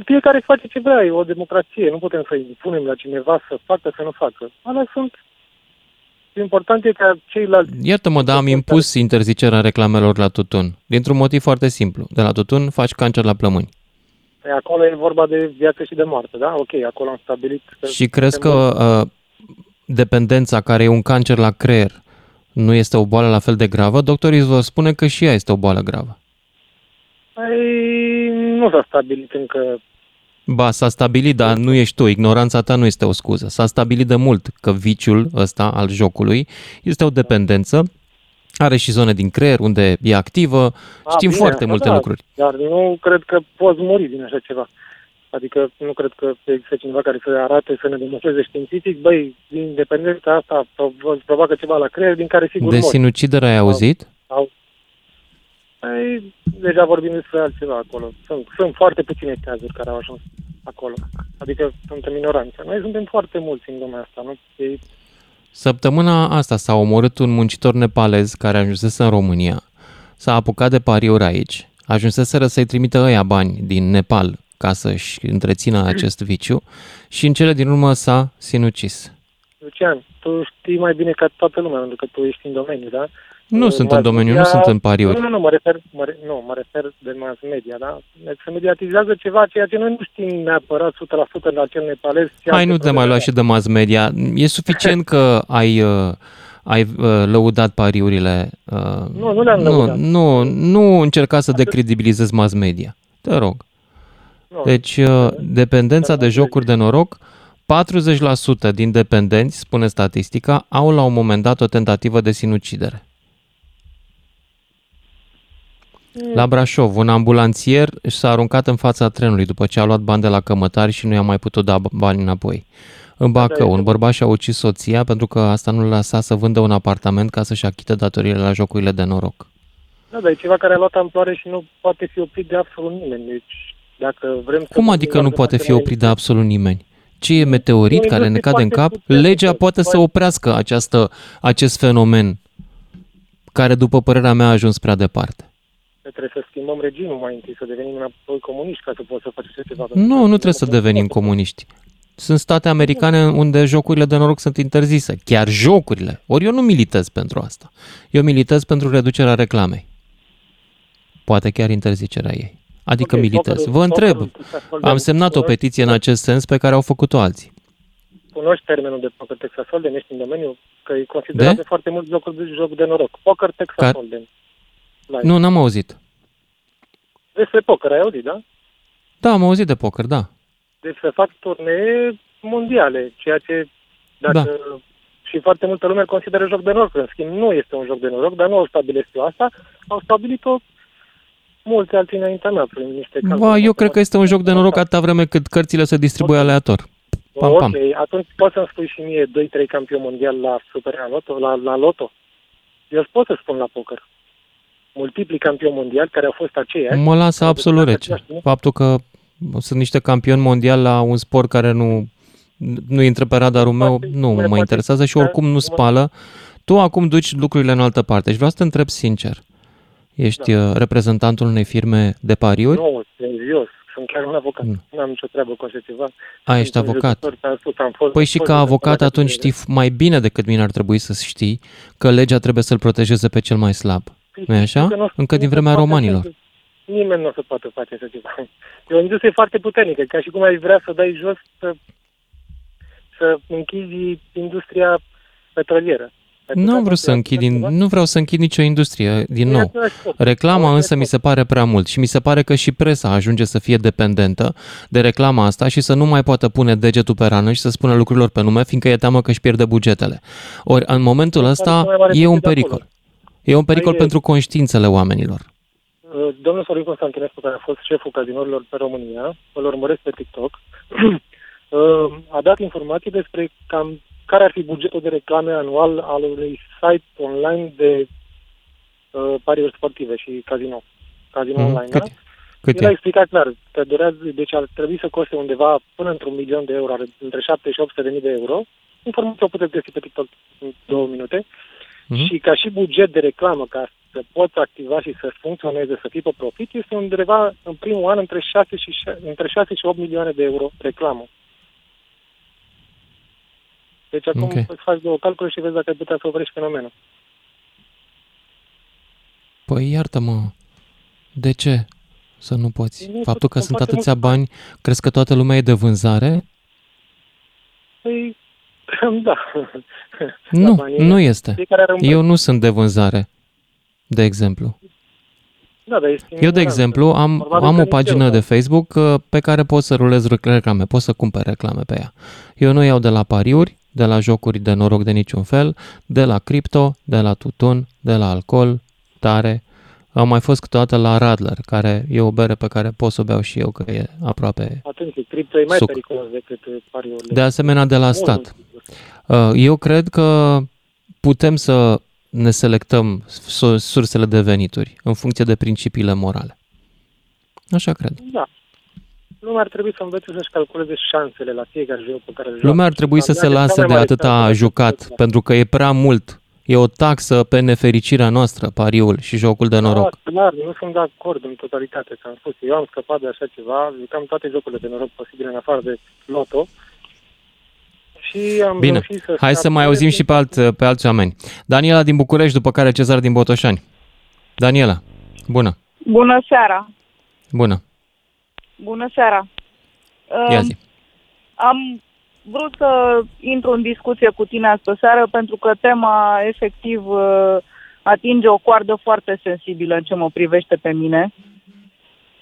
S7: Fiecare face ce vrea, e o democrație, nu putem să impunem la cineva să facă, să nu facă. Alea sunt... Important e ca ceilalți...
S3: Iată-mă, dar am impus interzicerea reclamelor la tutun. Dintr-un motiv foarte simplu. De la tutun faci cancer la plămâni.
S7: E, Acolo e vorba de viață și de moarte, da? Ok, acolo am stabilit... că
S3: Și crezi
S7: suntem
S3: că uh, dependența care e un cancer la creier nu este o boală la fel de gravă? Doctorii îți vor spune că și ea este o boală gravă.
S7: Ei, nu s-a stabilit încă...
S3: Ba, s-a stabilit, dar nu ești tu, ignoranța ta nu este o scuză. S-a stabilit de mult că viciul ăsta al jocului este o dependență, are și zone din creier unde e activă,
S7: A,
S3: știm
S7: bine,
S3: foarte
S7: asta
S3: multe
S7: da,
S3: lucruri.
S7: Dar nu cred că poți muri din așa ceva. Adică nu cred că există cineva care să arate, să ne demonstreze științific, băi, independența asta prov- îți provoacă ceva la creier din care sigur
S3: De
S7: mori.
S3: sinucidere ai auzit?
S7: Sau... Păi, deja vorbim despre altceva acolo. Sunt, sunt foarte puține cazuri care au ajuns acolo. Adică suntem minoranță. Noi suntem foarte mulți în lumea asta, nu? Ei,
S3: Săptămâna asta s-a omorât un muncitor nepalez care ajunsese în România. S-a apucat de pariuri aici. Ajunseseră să-i trimită ăia bani din Nepal ca să-și întrețină acest viciu și în cele din urmă s-a sinucis.
S7: Lucian, tu știi mai bine ca toată lumea, pentru că tu ești în domeniu, da?
S3: Nu
S7: Uh,
S3: sunt în
S7: mass
S3: domeniu, nu
S7: media-
S3: sunt în pariuri.
S7: Nu, nu, nu, mă refer, mă, re- nu, mă refer de mass media, da? Deci se mediatizează ceva, ceea ce noi nu știm neapărat 100% în acel nepalez. ce
S3: Hai,
S7: alte
S3: nu te mai lua
S7: probleme
S3: și de mass media. E suficient că ai, uh, ai uh, lăudat pariurile. uh,
S7: Nu, nu le-am
S3: nu,
S7: lăudat.
S3: nu, nu încerca să decredibilizezi mass media. Te rog.
S7: Nu.
S3: Deci, uh, dependența de jocuri de noroc, 40% din dependenți, spune statistica, au la un moment dat o tentativă de sinucidere. La Brașov, un ambulanțier s-a aruncat în fața trenului după ce a luat bani de la cămătari și nu i-a mai putut da bani înapoi. În
S7: Da,
S3: Bacău,
S7: da,
S3: un bărbat și-a ucis soția pentru că asta nu l lăsa să vândă un apartament ca să-și achite datoriile la jocurile de noroc.
S7: Da, dar e ceva care a luat amploare și nu poate fi oprit de absolut nimeni. Deci, dacă vrem să...
S3: Cum adică nu poate fi oprit de absolut nimeni? Ce e meteorit
S7: Nu,
S3: care ne
S7: industrie
S3: cade în cap?
S7: foarte puternică,
S3: Legea poate să
S7: foarte-
S3: oprească această, acest fenomen care, după părerea mea, a ajuns prea departe.
S7: Trebuie să schimbăm regimul mai întâi, să devenim înapoi comuniști ca să poți să faci așa ceva.
S3: Nu, nu trebuie să devenim comuniști. Sunt state americane unde jocurile de noroc sunt interzise. Chiar jocurile. Ori eu nu militez pentru asta. Eu militez pentru reducerea reclamei. Poate chiar interzicerea ei. Adică
S7: Ok,
S3: militez.
S7: pokerul-
S3: Vă întreb.
S7: pokerul Texas Hold'em,
S3: Am semnat o
S7: cunoști-
S3: petiție în acest sens pe care au făcut-o alții.
S7: Cunoști termenul de poker Texas Hold'em, ești în domeniu, că e considerat
S3: De?
S7: de, foarte mult jocul de, joc de noroc. Poker Texas
S3: Care-
S7: Hold'em. Live.
S3: Nu, n-am auzit.
S7: Despre poker, ai auzit, da?
S3: Da, am auzit de poker, da.
S7: Deci se fac turnee mondiale, ceea ce dacă...
S3: Da.
S7: Și foarte multă lume îl consideră joc de noroc. În schimb, nu este un joc de noroc, dar nu au stabilit eu asta. Au stabilit-o mulți alții înaintea mea, prin niște
S3: Ba,
S7: calcule
S3: eu cred că este un joc de noroc atâta vreme cât cărțile se distribuie aleator. Pam, pam.
S7: Ok, atunci poți să-mi spui și mie 2-3 campioni mondial la Super la Loto, la, la Loto? Eu îți pot să spun la poker. Multipli campioni mondiali care au fost aceiași.
S3: Mă lasă
S7: au
S3: absolut
S7: deținut
S3: rece.
S7: același timp.
S3: Faptul că sunt niște campioni mondiali la un sport care nu, nu intră pe radarul meu,
S7: Poate-
S3: nu
S7: poate-
S3: mă interesează și oricum nu spală. Tu acum duci lucrurile în altă parte și vreau să te întreb sincer. Ești
S7: Da.
S3: uh, reprezentantul unei firme de pariuri?
S7: Nu, serios. Sunt chiar un avocat.
S3: Nu.
S7: Nu am nicio treabă cu așa ceva.
S3: A, ești
S7: Sunt un
S3: avocat.
S7: judecător, ți-am spus, am fost-
S3: Păi și
S7: fost
S3: ca
S7: judecător
S3: avocat
S7: de
S3: atunci
S7: categorie.
S3: știi mai bine decât mine ar trebui să știi că legea trebuie să-l protejeze pe cel mai slab.
S7: Păi
S3: Nu-i
S7: știu
S3: așa?
S7: că nu-
S3: Încă din
S7: nu se
S3: vremea
S7: poate
S3: romanilor.
S7: face- Nimeni nu o să poată face așa ceva. E o industrie foarte puternică, ca și cum ai vrea să dai jos să, să închizi industria petrolieră. Ai
S3: Nu
S7: putea
S3: am vrut
S7: face
S3: să închid,
S7: așa
S3: din,
S7: ceva?
S3: nu vreau să închid nicio industrie, din
S7: E
S3: nou.
S7: același scop.
S3: Reclama
S7: Același
S3: însă mi
S7: scop.
S3: se pare prea mult și mi se pare că și presa ajunge să fie dependentă de reclama asta și să nu mai poată pune degetul pe rană și să spună lucrurilor pe nume, fiindcă e teamă că își pierde bugetele. Ori în momentul
S7: Mi se
S3: ăsta
S7: pare cel mai mare
S3: e un
S7: buget de acolo.
S3: pericol. E un pericol
S7: Ai-
S3: pentru conștiințele oamenilor.
S7: Uh, Domnul Sorin Constantinescu, care a fost șeful cazinourilor pe România, îl urmăresc pe TikTok, uh, a dat informații despre cam care ar fi bugetul de reclame anual al unui site online de uh, pariuri sportive și casino. Casino
S3: Mhm.
S7: online,
S3: Cât,
S7: da?
S3: cât
S7: El a
S3: e?
S7: explicat clar că durează, deci ar trebui să coste undeva până într-un milion de euro, are între 7 și 800 de mii de euro. Informația o puteți găsi pe TikTok în două minute.
S3: Mhm.
S7: Și ca și buget de reclamă, ca să poți activa și să funcționeze, să fii pe profit, este undeva în primul an între 6 și, șa- între 6 și 8 milioane de euro reclamă. Deci acum
S3: Ok.
S7: okay. îți faci două calcule și vezi dacă ai putea să oprești fenomenul.
S3: Păi iartă-mă, de ce să nu poți?
S7: Nu,
S3: Faptul că
S7: sunt
S3: sunt
S7: foarte
S3: atâția
S7: mulți
S3: bani, crezi că toată lumea e de vânzare?
S7: Păi, da.
S3: Nu,
S7: banii-
S3: nu este.
S7: Fiecare are un
S3: Eu nu sunt de vânzare, de exemplu.
S7: Da, dar este
S3: Eu, de
S7: ignoranță.
S3: exemplu, am,
S7: Probabil
S3: am
S7: că
S3: o
S7: nici
S3: pagină
S7: eu,
S3: de
S7: da.
S3: Facebook uh, pe care pot să rulez reclame, pot să cumpăr reclame pe ea. Eu nu iau de la pariuri, de la jocuri de noroc de niciun fel, de la cripto, de la tutun, de la alcool, tare. Am mai fost câteodată la Radler, care e o bere pe care pot să o beau și eu, că e aproape...
S7: Atunci, cripto e mai
S3: Suc.
S7: periculos decât uh, pariurile.
S3: De asemenea, de la
S7: Mult
S3: stat.
S7: Mai
S3: Uh, Eu cred că putem să ne selectăm su- sursele de venituri în funcție de principiile morale. Așa cred.
S7: Da. Lumea ar trebui să învețe să-și calculeze șansele la fiecare joc pe care îl joacă.
S3: Lumea ar trebui să
S7: Și
S3: se
S7: avea
S3: lase
S7: cea mai
S3: de
S7: mare
S3: atâta
S7: șansă de
S3: jucat,
S7: succes,
S3: pentru că e prea mult. E o taxă pe nefericirea noastră, pariul și jocul de noroc.
S7: Da, clar, nu sunt de acord în totalitate. Ți-am spus, eu am scăpat de așa ceva, jucam toate jocurile de noroc posibile în afară de loto. Și am
S3: Bine,
S7: reușit să
S3: hai să
S7: scap
S3: mai
S7: de-
S3: auzim și pe, alt, pe alți oameni. Daniela din București, după care Cezar din Botoșani. Daniela, bună,
S8: Bună seara!
S3: bună,
S8: Bună seara!
S3: ia
S8: Um,
S3: zi.
S8: Am vrut să intru în discuție cu tine astă seară pentru că tema efectiv uh, atinge o coardă foarte sensibilă în ce mă privește pe mine.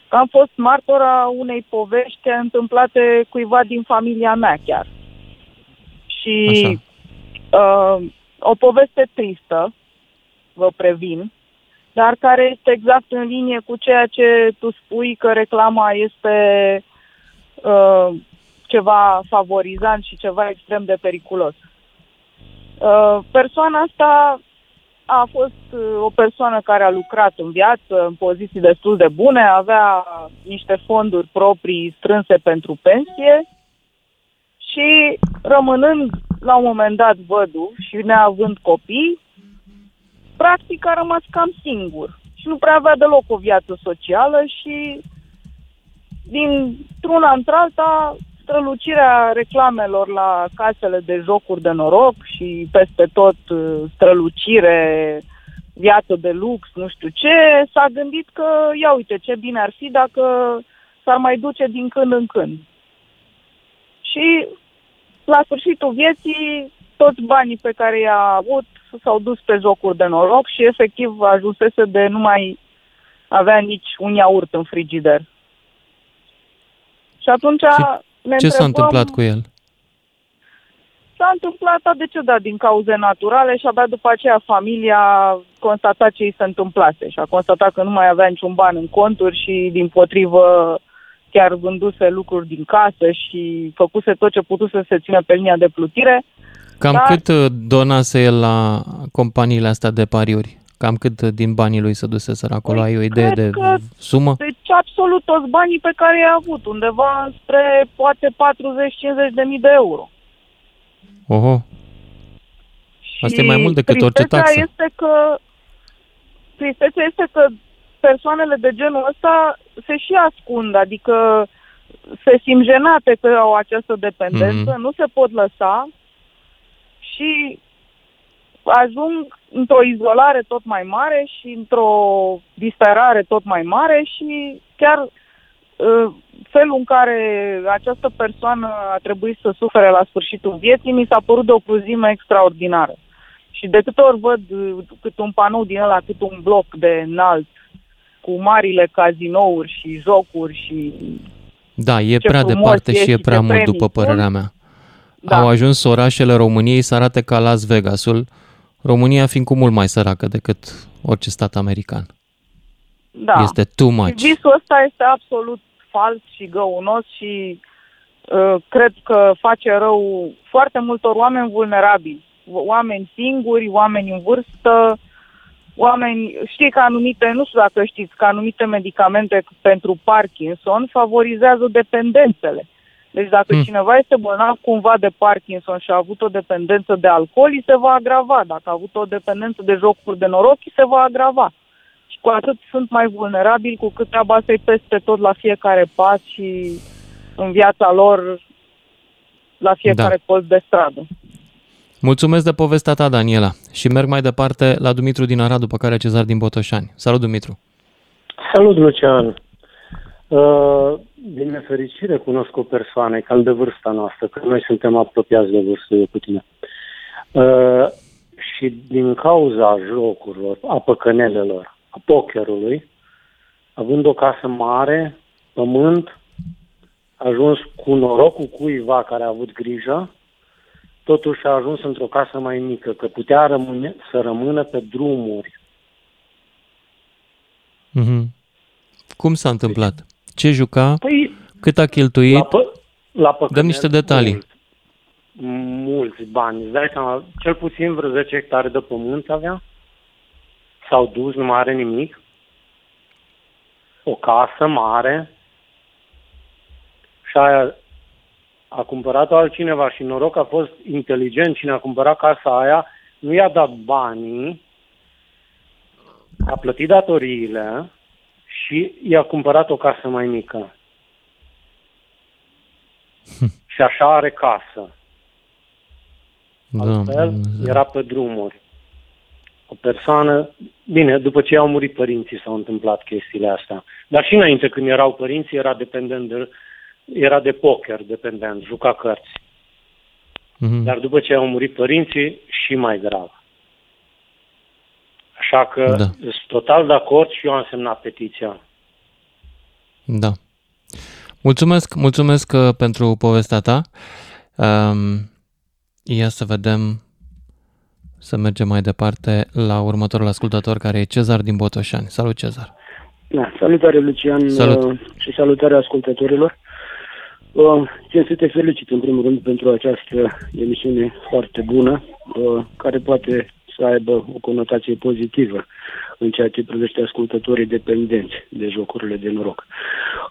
S8: Am fost martora unei povești întâmplate cuiva din familia mea chiar. Și
S3: Așa.
S8: uh, o poveste tristă, vă previn, dar care este exact în linie cu ceea ce tu spui că reclama este uh, ceva favorizant și ceva extrem de periculos. Uh, persoana asta a fost uh, o persoană care a lucrat în viață, în poziții destul de bune, avea niște fonduri proprii strânse pentru pensie și rămânând la un moment dat văduv și neavând copii, practic a rămas cam singur și nu prea avea deloc o viață socială și dintr-una într-alta strălucirea reclamelor la casele de jocuri de noroc și peste tot uh, strălucire, viață de lux, nu știu ce, s-a gândit că, ia uite, ce bine ar fi dacă s-ar mai duce din când în când. Și la sfârșitul vieții, toți banii pe care i-a avut s-au dus pe jocuri de noroc și efectiv ajunsese de nu mai avea nici un iaurt în frigider. Și atunci
S3: Ce-
S8: ne
S3: Ce s-a
S8: întrebăm-
S3: întâmplat cu el?
S8: S-a întâmplat, a decedat din cauze naturale și abia după aceea familia a constatat ce i se întâmplase și a constatat că nu mai avea niciun ban în conturi și din potrivă chiar vânduse lucruri din casă și făcuse tot ce putuse să se țină pe linia de plutire.
S3: Cam
S8: Dar-
S3: cât uh, donase el la companiile astea de pariuri? Cam cât uh, din banii lui se duse acolo? Ai o idee
S8: Păi, cred
S3: de
S8: că-
S3: sumă?
S8: Deci absolut toți banii pe care i-a avut, undeva spre poate 40-50 de mii de euro.
S3: Oho, Asta e mai mult decât
S8: Și
S3: orice
S8: tristețea
S3: taxă.
S8: Este că, tristețea este că persoanele de genul ăsta se și ascund, adică se simt jenate că au această dependență,
S3: Mhm.
S8: nu se pot lăsa și ajung într-o izolare tot mai mare și într-o disperare tot mai mare și chiar uh, felul în care această persoană a trebuit să sufere la sfârșitul vieții mi s-a părut de o cruzime extraordinară. Și de câte ori văd uh, cât un panou din ăla, cât un bloc de înalt, cu marile cazinouri și jocuri și...
S3: da, e
S8: Ce
S3: prea
S8: frumos
S3: departe
S8: e
S3: și e
S8: și
S3: prea
S8: ce
S3: mult
S8: premii
S3: după părerea
S8: sunt.
S3: mea.
S8: Da.
S3: Au ajuns orașele României să arate ca Las Vegasul, România fiind cu mult mai săracă decât orice stat american.
S8: Da.
S3: Este too
S8: Și
S3: much.
S8: visul ăsta este absolut fals și găunos și uh, cred că face rău foarte multor oameni vulnerabili. Oameni singuri, oameni în vârstă, oameni, știi că anumite, nu știu dacă știți, că anumite medicamente pentru Parkinson favorizează dependențele. Deci dacă
S3: Hmm.
S8: cineva este bolnav cumva de Parkinson și a avut o dependență de alcool, îi se va agrava. Dacă a avut o dependență de jocuri de noroc, îi se va agrava. Și cu atât sunt mai vulnerabili, cu cât treaba să-i peste tot la fiecare pas și în viața lor la fiecare
S3: Da.
S8: colț de stradă.
S3: Mulțumesc de povestea ta, Daniela. Și merg mai departe la Dumitru din Arad, după care Cezar din Botoșani. Salut, Dumitru!
S9: Salut, Lucian! Uh, din nefericire cunosc o persoană, e cam de vârsta noastră, că noi suntem apropiați de vârstă eu cu tine. Uh, și din cauza jocurilor, a păcănelelor, a pokerului, având o casă mare, pământ, a ajuns cu norocul cuiva care a avut grijă, totuși a ajuns într-o casă mai mică, că putea rămâne, să rămână pe drumuri.
S3: Mhm. Cum s-a întâmplat? Ce juca?
S9: Păi,
S3: Cât a cheltuit?
S9: La, pă- la păcănel,
S3: Dăm niște detalii.
S9: Mult, mulți bani. Îți dai seama, cel puțin vreo 10 hectare de pământ avea. S-au dus, nu mai are nimic. O casă mare. Și aia a cumpărat-o altcineva și noroc a fost inteligent cine a cumpărat casa aia, nu i-a dat banii, a plătit datoriile și i-a cumpărat o casă mai mică. și așa are casă.
S3: Da,
S9: Altfel, era pe drumuri. O persoană, bine, după ce au murit părinții s-au întâmplat chestiile astea. Dar și înainte, când erau părinții, era dependent de, era de poker, dependent, juca cărți.
S3: Mhm.
S9: Dar după ce au murit părinții, și mai grav. Așa că
S3: Da.
S9: sunt total de acord și eu am semnat petiția.
S3: Da. Mulțumesc, mulțumesc uh, pentru povestea ta. Um, ia să vedem, să mergem mai departe la următorul ascultător, care e Cezar din Botoșani. Salut, Cezar!
S10: Da, salutare Lucian
S3: Salut.
S10: uh, și salutare ascultătorilor. Uh, țin să te felicit în primul rând pentru această emisiune foarte bună, uh, care poate să aibă o conotație pozitivă în ceea ce privește ascultătorii dependenți de jocurile de noroc.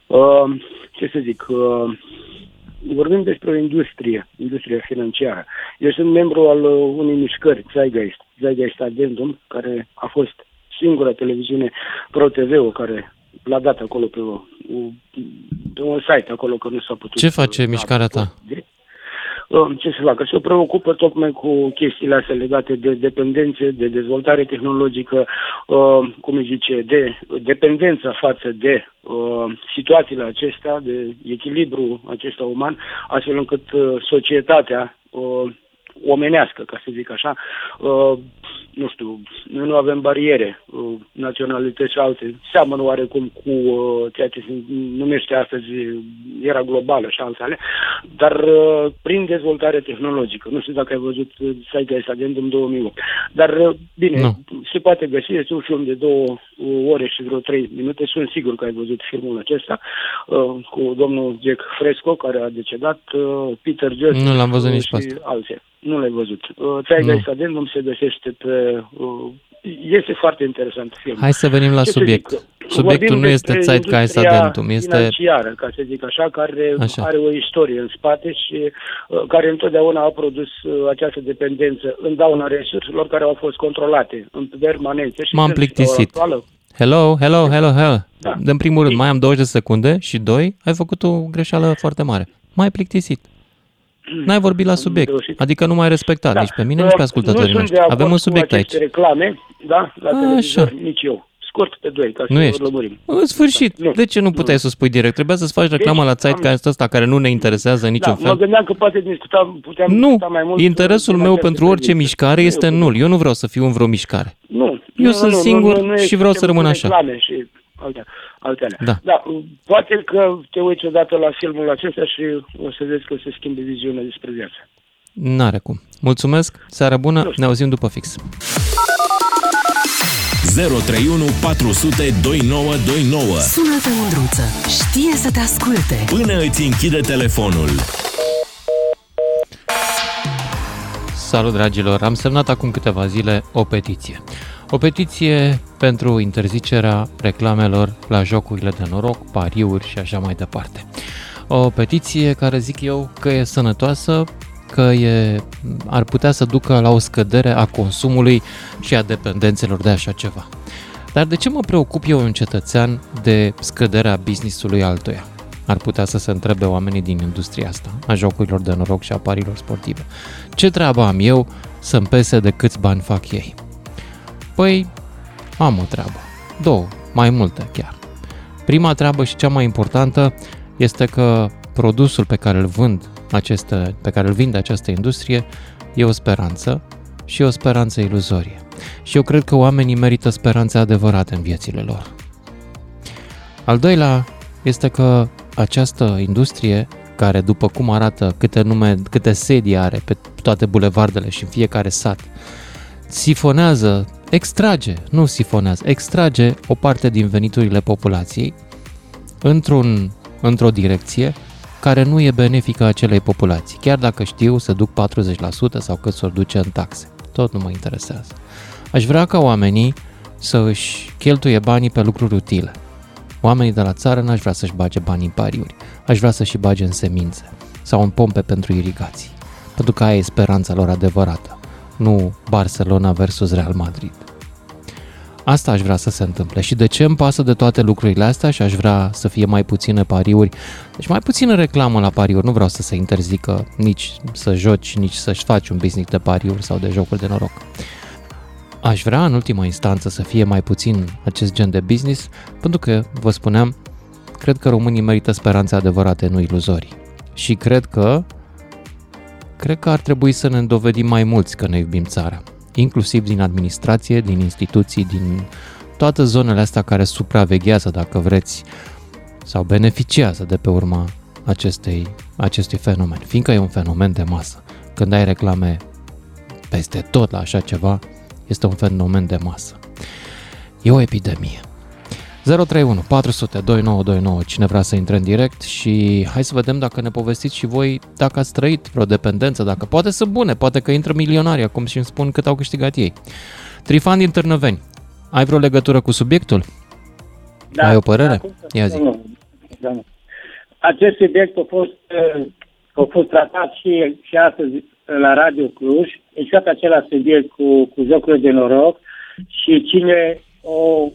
S10: Uh, ce să zic, uh, vorbim despre o industrie, industria financiară. Eu sunt membru al uh, unei mișcări, Zeitgeist, Zeitgeist Addendum, care a fost singura televiziune Pro-TV-ul care l-a dat acolo pe, o, pe un site acolo că nu s-a putut.
S3: Ce face mișcarea ta?
S10: De, uh, ce să facă? Se preocupă tocmai cu chestiile astea legate de dependențe, de dezvoltare tehnologică, uh, cum îi zice, de dependența față de uh, situațiile acestea, de echilibru acesta uman, astfel încât uh, societatea uh, omenească, ca să zic așa, uh, nu știu, noi nu avem bariere, uh, naționalități și alte, seamănă oarecum cu uh, ceea ce se numește astăzi era globală și altele, dar uh, prin dezvoltare tehnologică. Nu știu dacă ai văzut site-ul ăsta de în 2008. Dar bine, no. se poate găsi, este un film de două ore și vreo trei minute, sunt sigur că ai văzut filmul acesta cu domnul Jack Fresco, care a decedat, Peter Jones
S3: nu l-am văzut nici
S10: și alții. Nu l-ai văzut. Țaiga Istadendum se găsește pe... Este foarte interesant film.
S3: Hai să venim la Ce subiect. Subiectul nu este Zeitgeist Adentum, este...
S10: financiară, ca să zic așa, care așa. are o istorie în spate și uh, care întotdeauna a produs uh, această dependență în dauna resurselor care au fost controlate în permanență. Și
S3: M-am plictisit. Hello, hello, hello, hello. Da. În primul rând, mai am 20 de secunde și doi, ai făcut o greșeală foarte mare. Mai plictisit. N-ai vorbit la subiect, adică nu mai respectat da. nici pe mine, nici pe ascultătorii noștri. Avem un subiect aici.
S10: reclame, da, la televizor, nici eu. Scurt pe doi, ca
S3: nu
S10: să
S3: ești.
S10: lămurim.
S3: În sfârșit, da. de ce nu puteai nu. să spui direct? Trebuia să-ți faci reclamă deci, la site ca ăsta care nu ne interesează în niciun
S10: da,
S3: fel.
S10: Mă gândeam că poate discuta, puteam
S3: nu.
S10: discuta mai mult.
S3: interesul meu pentru orice mișcare este nul. Eu nu vreau să fiu în vreo mișcare.
S10: Nu.
S3: Eu
S10: nu,
S3: sunt
S10: nu,
S3: singur
S10: nu, nu,
S3: și vreau să rămân așa.
S10: Și altele. altele.
S3: Da.
S10: da. Poate că te uiți odată la filmul acesta și o să vezi că se schimbe viziunea despre viață.
S3: N-are cum. Mulțumesc, seară bună, ne auzim după fix.
S1: 031 400 2929
S2: Sună-te, Mândruță, știe să te asculte.
S1: Până îți închide telefonul.
S3: Salut, dragilor! Am semnat acum câteva zile o petiție. O petiție pentru interzicerea reclamelor la jocurile de noroc, pariuri și așa mai departe. O petiție care zic eu că e sănătoasă că e, ar putea să ducă la o scădere a consumului și a dependențelor de așa ceva. Dar de ce mă preocup eu un cetățean de scăderea businessului altuia? Ar putea să se întrebe oamenii din industria asta, a jocurilor de noroc și a parilor sportive. Ce treabă am eu să-mi pese de câți bani fac ei? Păi, am o treabă. Două, mai multe chiar. Prima treabă și cea mai importantă este că produsul pe care îl vând aceste, pe care îl vinde această industrie e o speranță și o speranță iluzorie. Și eu cred că oamenii merită speranțe adevărate în viețile lor. Al doilea este că această industrie, care după cum arată câte nume, câte sedii are pe toate bulevardele și în fiecare sat, sifonează, extrage, nu sifonează, extrage o parte din veniturile populației într-un, într-o direcție care nu e benefică acelei populații, chiar dacă știu să duc 40% sau cât să o duce în taxe. Tot nu mă interesează. Aș vrea ca oamenii să își cheltuie banii pe lucruri utile. Oamenii de la țară n-aș vrea să-și bage banii în pariuri, aș vrea să-și bage în semințe sau în pompe pentru irigații, pentru că aia e speranța lor adevărată, nu Barcelona versus Real Madrid. Asta aș vrea să se întâmple. Și de ce îmi pasă de toate lucrurile astea și aș vrea să fie mai puține pariuri? Deci mai puțină reclamă la pariuri. Nu vreau să se interzică nici să joci, nici să-și faci un business de pariuri sau de jocuri de noroc. Aș vrea în ultima instanță să fie mai puțin acest gen de business, pentru că, vă spuneam, cred că românii merită speranțe adevărate, nu iluzorii. Și cred că cred că ar trebui să ne dovedim mai mulți că ne iubim țara inclusiv din administrație, din instituții, din toate zonele astea care supraveghează, dacă vreți, sau beneficiază de pe urma acestei, acestui fenomen, fiindcă e un fenomen de masă. Când ai reclame peste tot la așa ceva, este un fenomen de masă. E o epidemie. 031 400 2929, cine vrea să intre în direct și hai să vedem dacă ne povestiți și voi dacă ați trăit vreo dependență, dacă poate sunt bune, poate că intră milionari acum și îmi spun cât au câștigat ei. Trifan din Târnăveni, ai vreo legătură cu subiectul?
S11: Da,
S3: ai o părere?
S11: Da,
S3: Ia zi.
S11: Nu, da, nu. Acest subiect a fost, uh, a fost tratat și, și astăzi la Radio Cluj, exact același subiect cu, cu jocurile de noroc și cine o,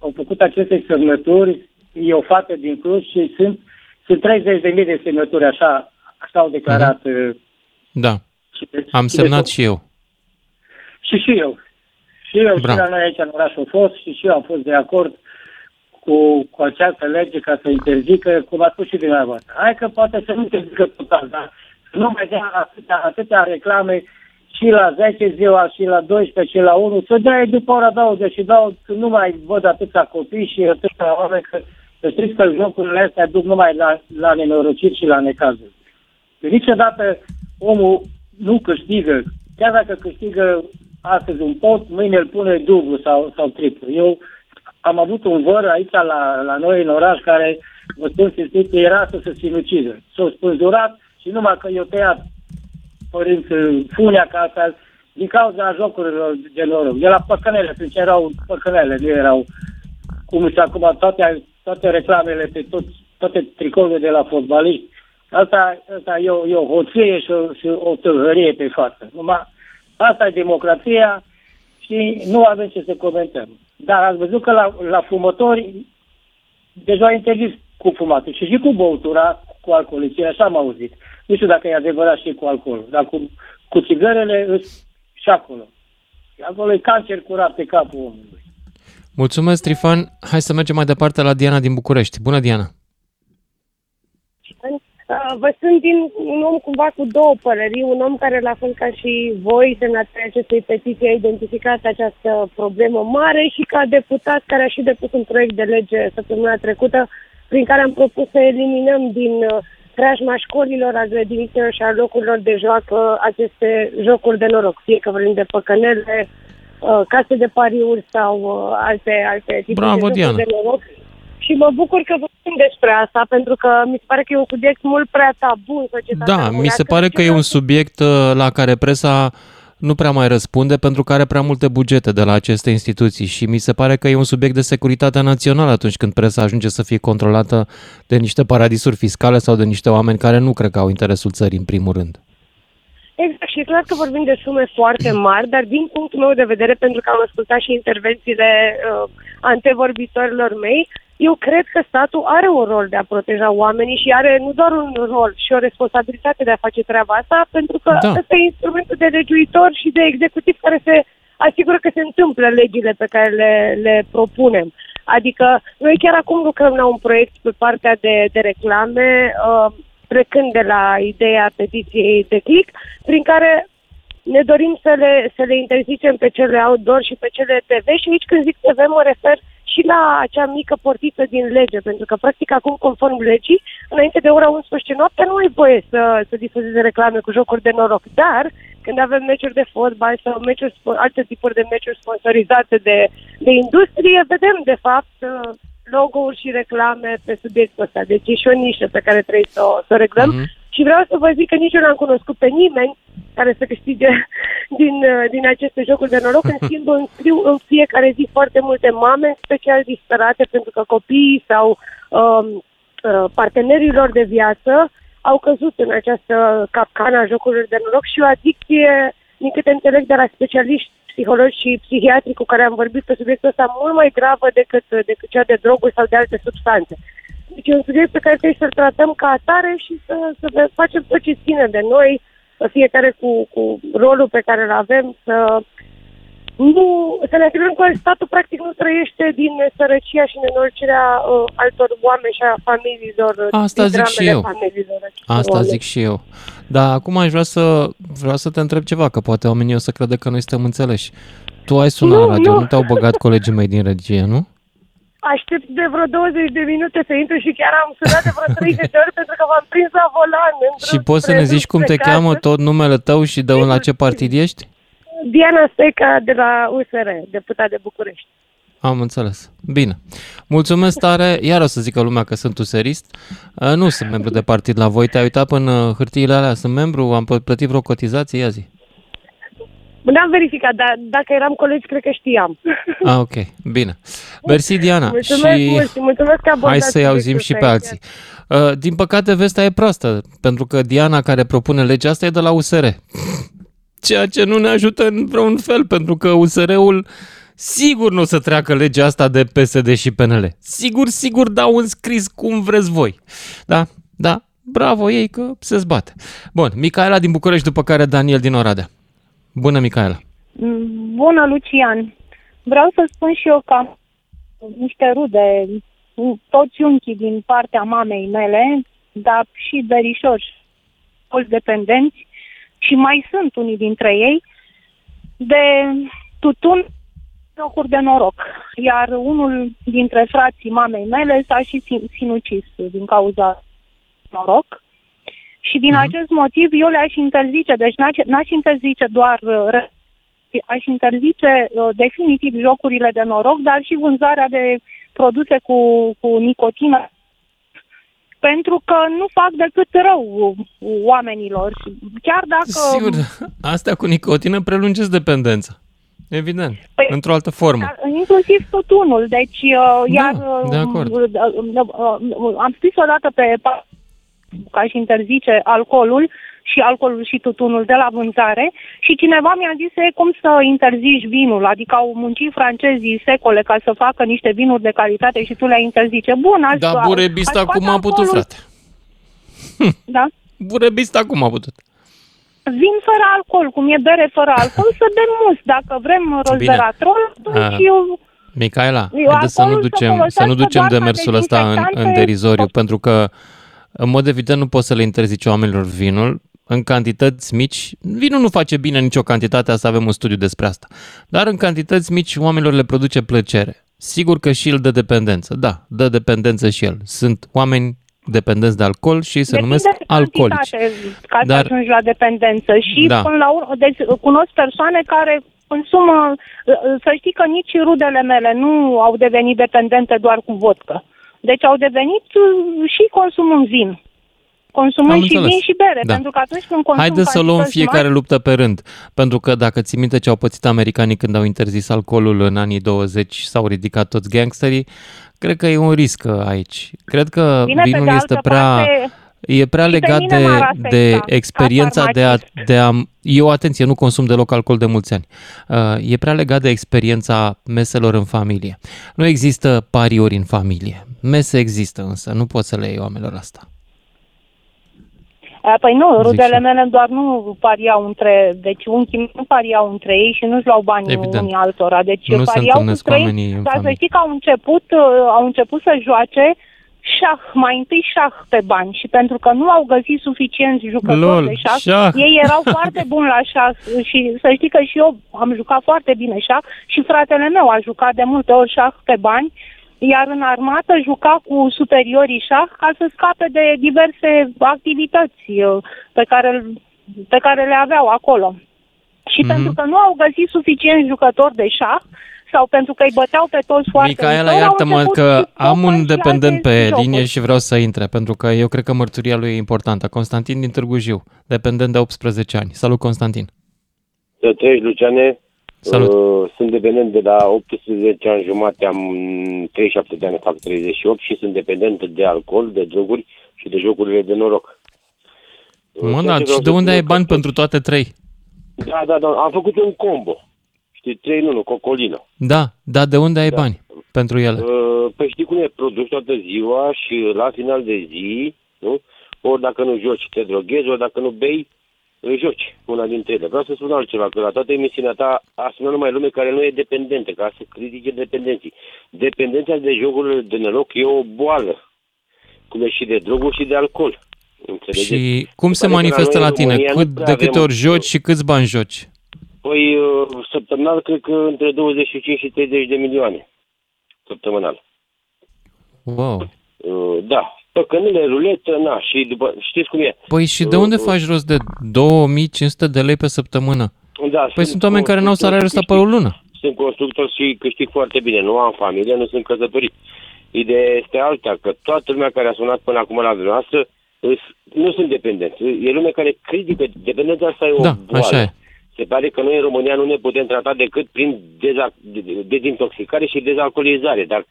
S11: au făcut aceste semnături e o fată din Cluj și sunt, sunt 30.000 de semnături, așa, așa au declarat. Uh,
S3: Da,
S11: și-
S3: am
S11: și
S3: semnat
S11: de-
S3: și eu.
S11: Și și eu. Și eu
S3: Bravo.
S11: și la noi aici în oraș au fost și și eu am fost de acord cu, cu această lege ca să interzică, cum a spus și dumneavoastră. Hai că poate să nu interzică total, dar să nu mai dea atâtea, atâtea reclame și la 10 ziua, și la 12, și la 1, să dea după ora 20 și dau, că nu mai văd atâția copii și atâția oameni, că să știți că jocurile astea duc numai la, la nenorociri și la necazuri. Că niciodată omul nu câștigă, chiar dacă câștigă astăzi un pot, mâine îl pune dublu sau, sau triplu. Eu am avut un văr aici la, la noi în oraș care, vă spun cinstit, era să se sinucidă. S-a spânzurat și numai că i-a tăiat părinți funia casa din cauza jocurilor de noroc. De la păcănele, pentru că erau păcănele, nu erau cum și acum toate, toate reclamele pe tot, toate tricourile de la fotbaliști. Asta, asta e, o, e o hoție și o, și o tâlhărie pe față. Numai asta e democrația și nu avem ce să comentăm. Dar ați văzut că la, la fumători deja a interzis cu fumatul și și cu băutura, cu alcooliții, așa am auzit. Nu știu dacă e adevărat și cu alcoolul, dar cu, cu țigărele îs și acolo. Și acolo e cancer curat pe capul omului.
S3: Mulțumesc, Trifan. Hai să mergem mai departe la Diana din București. Bună, Diana!
S12: Uh, Vă sunt din un om cumva cu două păreri, un om care, la fel ca și voi, semnatarii acestei petiții, a identificat această problemă mare și ca deputat care a și depus un proiect de lege săptămâna trecută prin care am propus să eliminăm din uh, preajma școlilor, a grădinițelor și a locurilor de joacă aceste jocuri de noroc, fie că vorbim de păcănele, uh, case de pariuri sau uh, alte, alte tipuri
S3: Bravo,
S12: de jocuri
S3: Diana.
S12: de noroc. Și mă bucur că vorbim despre asta, pentru că mi se pare că e un subiect mult prea tabu în societatea
S3: Da, mi se
S12: românească.
S3: pare că e un subiect uh, la care presa nu prea mai răspunde pentru că are prea multe bugete de la aceste instituții și mi se pare că e un subiect de securitate națională atunci când presa ajunge să fie controlată de niște paradisuri fiscale sau de niște oameni care nu cred că au interesul țării în primul rând.
S12: Exact, și e clar că vorbim de sume foarte mari, dar din punctul meu de vedere, pentru că am ascultat și intervențiile uh, antevorbitorilor mei, eu cred că statul are un rol de a proteja oamenii și are nu doar un rol și o responsabilitate de a face treaba asta, pentru că
S13: Da.
S12: ăsta e instrumentul de legiuitor și de executiv care se asigură că se întâmplă legile pe care le, le propunem. Adică noi chiar acum lucrăm la un proiect pe partea de, de reclame, uh, plecând de la ideea petiției de click, prin care ne dorim să le, să le interzicem pe cele outdoor și pe cele TV și aici când zic TV mă refer și la acea mică portiță din lege, pentru că practic acum conform legii, înainte de ora 11 noaptea nu ai voie să, să difuzeze reclame cu jocuri de noroc, dar când avem meciuri de fotbal sau meciuri, spo- alte tipuri de meciuri sponsorizate de, de industrie, vedem de fapt uh, logo-uri și reclame pe subiectul ăsta. Deci e și o nișă pe care trebuie să o, să o reglăm. Și vreau să vă zic că nici eu n-am cunoscut pe nimeni care să câștige din, uh, din aceste jocuri de noroc. În schimb, îmi scriu în fiecare zi foarte multe mame, în special disperate, pentru că copiii sau um, uh, partenerilor de viață au căzut în această capcană a jocurilor de noroc și o adicție, din câte înțeleg de la specialiști psihologi și psihiatri cu care am vorbit pe subiectul ăsta, mult mai gravă decât, decât cea de droguri sau de alte substanțe. Deci e un subiect pe care trebuie să-l tratăm ca atare și să, să ve- facem tot ce ține de noi, fiecare cu, cu rolul pe care îl avem, să nu, să ne asigurăm că statul practic nu trăiește din sărăcia și nenorocirea uh, altor oameni și a familiilor. uh,
S3: Asta
S12: din
S3: zic și
S12: dramele
S3: eu.
S12: familiilor acestor
S3: Asta
S12: oameni.
S3: zic și eu. Dar acum aș vrea să, vreau să te întreb ceva, că poate oamenii o să crede că noi suntem înțeleși. Tu ai sunat
S12: Nu,
S3: la radio,
S12: nu.
S3: nu te-au băgat colegii mei din regie, nu?
S12: Aștept de vreo 20 de minute să intru și chiar am sunat de vreo 30 de ori pentru că v-am prins la volan. în
S3: Și
S12: drum
S3: poți să
S12: spre
S3: ne
S12: drum
S3: zici cum
S12: spre
S3: te cheamă,
S12: casă.
S3: tot numele tău și de la ce partid ești?
S12: Diana Steca de la USR, deputat de București.
S3: Am înțeles. Bine. Mulțumesc tare. Iar o să zică lumea că sunt userist. Uh, Nu sunt membru de partid la voi. Te-ai uitat până hârtiile alea? Sunt membru? Am plă- plătit vreo cotizație? Ia zi.
S12: N-am verificat, dar dacă eram colegi, cred că știam.
S3: Ah, ok. Bine. Mersi, Diana.
S12: Mulțumesc
S3: și
S12: mult și mulțumesc că
S3: hai
S12: abordați
S3: să-i auzim și
S12: subiectul
S3: pe
S12: ăsta.
S3: alții. Uh, Din păcate, vestea e proastă, pentru că Diana care propune legea asta e de la USR. Ceea ce nu ne ajută în vreun fel, pentru că USR-ul sigur nu o să treacă legea asta de PSD și PNL. Sigur, sigur dau un scris cum vreți voi. Da, da, bravo ei că se zbate. Bun, Micaela din București, după care Daniel din Oradea. Bună, Micaela.
S13: Mm, Bună, Lucian! Vreau să spun și eu că am niște rude, toți unchii din partea mamei mele, dar și verișori, toți dependenți și mai sunt unii dintre ei, de tutun locuri de noroc. Iar unul dintre frații mamei mele s-a și sin- sinucis din cauza noroc. Și din
S3: Mhm.
S13: acest motiv eu le-aș interzice, deci n-aș, n-aș interzice doar uh, re- aș interzice uh, definitiv jocurile de noroc, dar și vânzarea de produse cu, cu nicotină, pentru că nu fac decât rău uh, oamenilor. Chiar dacă...
S3: Sigur, astea cu nicotină prelungesc dependența. Evident,
S13: Păi,
S3: într-o altă formă.
S13: Dar, inclusiv tutunul, deci uh, iar uh,
S3: de acord.
S13: uh, uh, uh, am scris odată pe pa- ca și interzice alcoolul și alcoolul și tutunul de la vânzare și cineva mi-a zis e cum să interzici vinul, adică au muncit francezii secole ca să facă niște vinuri de calitate și tu le interzice. Bun, aș,
S3: Dar burebista
S13: aș
S3: cum a putut,
S13: alcoolul-
S3: frate?
S13: Da?
S3: Burebista cum a putut?
S13: Vin fără alcool, cum e bere fără alcool, să bem mus. Dacă vrem resveratrol, atunci
S3: Ah.
S13: eu
S3: Micaela,
S13: Eu
S3: haideți să nu
S13: alcoolul să
S3: ducem, să nu
S13: folosească
S3: ducem
S13: doar ca
S3: demersul ăsta în, în
S13: dezinfectante.
S3: derizoriu, pentru că, în mod evident, nu poți să le interzici oamenilor vinul în cantități mici. Vinul nu face bine în nicio cantitate, asta avem un studiu despre asta. Dar în cantități mici oamenilor le produce plăcere. Sigur că și el dă dependență, da, dă dependență și el. Sunt oameni dependenți de alcool și ei se
S13: Depinde
S3: numesc
S13: de
S3: alcoolici.
S13: cantitate Ca
S3: Dar-
S13: să ajungi la dependență. Și
S3: Da.
S13: până la urmă, deci cunosc persoane care consumă, să știi că nici rudele mele nu au devenit dependente doar cu vodcă. Deci au devenit uh, și consumând vin. Consumând
S3: Am
S13: și
S3: înțeles.
S13: vin și bere,
S3: Da.
S13: pentru că atunci când consum
S3: Haideți să luăm
S13: cantități
S3: fiecare
S13: mari-
S3: luptă pe rând, pentru că dacă ți minte ce au pățit americanii când au interzis alcoolul în anii 20, s-au ridicat toți gangsterii, cred că e un risc uh, aici. Cred că
S13: Bine, pe
S3: vinul
S13: de
S3: este
S13: altă
S3: prea...
S13: parte,
S3: E prea
S13: și pe
S3: legat
S13: mine
S3: de,
S13: m-ar
S3: de
S13: afecta, ca
S3: experiența de a, de a... Eu, atenție, nu consum deloc alcool de mulți ani. Uh, E prea legat de experiența meselor în familie. Nu există pariuri în familie. Mese există, însă nu poți să le iei oamenilor asta.
S13: A, Păi nu,
S3: Zic
S13: rudele
S3: și-
S13: mele doar nu pariau între, deci unchii nu pariau între ei și nu-și luau banii
S3: Evident.
S13: unii altora. Deci
S3: Nu se
S13: pariau
S3: întâlnesc
S13: între ei,
S3: oamenii în
S13: dar să
S3: familie.
S13: știi că au început, uh, au început să joace șah, mai întâi șah pe bani și pentru că nu au găsit suficienți jucători
S3: Lol,
S13: de șah,
S3: șah.
S13: ei erau foarte buni la șah și să știi că și eu am jucat foarte bine șah și fratele meu a jucat de multe ori șah pe bani iar în armată juca cu superiorii șah ca să scape de diverse activități uh, pe care, pe care le aveau acolo. Și
S3: Mhm.
S13: pentru că nu au găsit suficienți jucători de șah sau pentru că îi băteau pe toți foarte
S3: Micaela,
S13: ușor, au
S3: iartă-mă
S13: început
S3: că
S13: și
S3: am
S13: Popa
S3: un
S13: și
S3: dependent
S13: alte
S3: pe
S13: jocuri.
S3: linie și vreau să intre, pentru că eu cred că mărturia lui e importantă. Constantin din Târgu Jiu, dependent de 18 ani. Salut, Constantin!
S14: Să trăiești, Luciane.
S3: Salut.
S14: Uh, sunt dependent de la 18 ani jumate, am 37 de ani, fac 38 și sunt dependent de alcool, de droguri și de jocurile de noroc.
S3: Mă,
S14: ceea
S3: da,
S14: ce vreau
S3: și de
S14: să
S3: unde
S14: spun
S3: ai
S14: că
S3: bani
S14: tot-
S3: pentru toate trei?
S14: Da, da, da, am făcut un combo. Știi, 3 în 1, cocolino.
S3: Da, dar de unde ai
S14: Da.
S3: bani pentru ele?
S14: Uh, Păi știi cum e, produs toată ziua și la final de zi, nu? Ori dacă nu joci, te droghezi, ori dacă nu bei, îi joci, una dintre ele. Vreau să spun altceva, că la toată emisiunea ta a sunat numai lume care nu e dependentă, ca să critique dependenții. Dependența de jocurile de noroc e o boală, cum e și de droguri și de alcool. Înțelegeți?
S3: Și cum se
S14: pare că la
S3: manifestă
S14: noi
S3: la
S14: în
S3: tine?
S14: România nu
S3: Cât,
S14: prea
S3: de câte
S14: avem-
S3: ori joci și câți bani joci?
S14: Păi, uh, săptămânal, cred că între 25 și 30 de milioane. Săptămânal.
S3: Wow.
S14: Uh, Da. Păcănile, ruletă, na, și după, știți cum e.
S3: Păi și de
S14: Uh,
S3: unde
S14: uh,
S3: faci rost de 2500 de lei pe săptămână?
S14: Da,
S3: Păi sunt oameni care n-au salariul ăsta pe o lună.
S14: sunt constructor și câștig foarte bine. Nu am familie, nu sunt căsătorit. Ideea este alta, că toată lumea care a sunat până acum la dumneavoastră îs- nu sunt dependenți. E lume care critică dependența asta e o
S3: Da,
S14: boală.
S3: așa e.
S14: Se pare că noi în România nu ne putem trata decât prin deza- de- de- dezintoxicare și dezalcoolizare, dar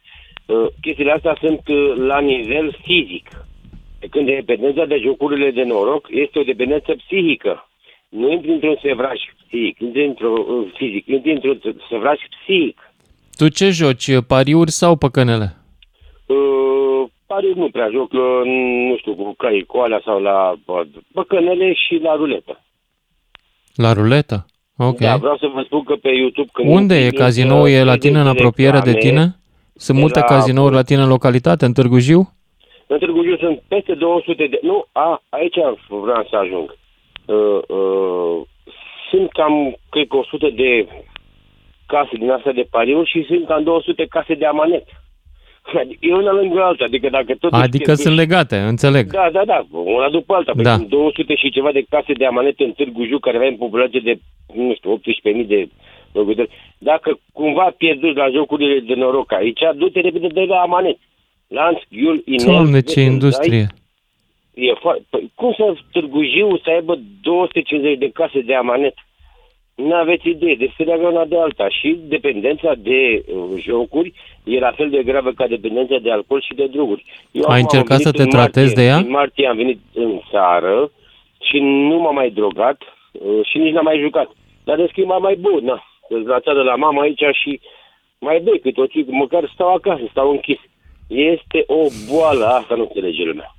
S14: uh, chestiile astea sunt uh, la nivel fizic. De când dependența de jocurile de noroc este o dependență psihică. Nu intri într-un sevraj psihic, intri într-un fizic, intri într-un sevraj psihic.
S3: Tu ce joci, pariuri sau păcănele?
S14: Uh, pariuri nu prea joc, uh, nu știu, cu cai, cu alea sau la uh, băcănele și la ruletă.
S3: La ruletă? Ok.
S14: Da, vreau să vă spun că pe YouTube... Când
S3: Unde
S14: intri,
S3: e
S14: lângă
S3: cazinoul? E la tine în
S14: direct
S3: apropiere de
S14: reclame,
S3: tine? Sunt
S14: de
S3: multe
S14: la-
S3: cazinouri la tine în localitate, în Târgu Jiu?
S14: În Târgu Jiu sunt peste 200 de... Nu, a, aici vreau să ajung. Uh, uh, sunt cam, cred că 100 de case din astea de pariuri și sunt cam 200 case de amanet. Adică E una lângă alta, adică dacă tot
S3: Adică sunt legate, înțeleg.
S14: Da, da, da, una după alta. Păi
S3: Da.
S14: sunt 200 și ceva de case de amanet în Târgu Jiu, care avem populație de, nu știu, 18.000 de locuitori. Dacă cumva pierduți la jocurile de noroc aici, du-te repede de la amanet. Lanț, Ghiul, Inel...
S3: Doamne,
S14: vezi
S3: ce
S14: când
S3: industrie!
S14: ai- E fo- păi, cum să Târgu Jiu să aibă 250 de case de amanet? Nu aveți idee, deci se leagă una de alta. Și dependența de uh, jocuri e la fel de gravă ca dependența de alcool și de droguri. Eu
S3: Ai
S14: acum am
S3: încercat
S14: venit
S3: să te
S14: în
S3: tratezi
S14: martie,
S3: de ea?
S14: În martie am venit în țară și nu m-am mai drogat uh, și nici n-am mai jucat. Dar în schimb am mai bun, na. La țară la mama aici și mai bei câte o țigă, măcar stau acasă, stau închis. Este o boală, asta nu înțelege lumea.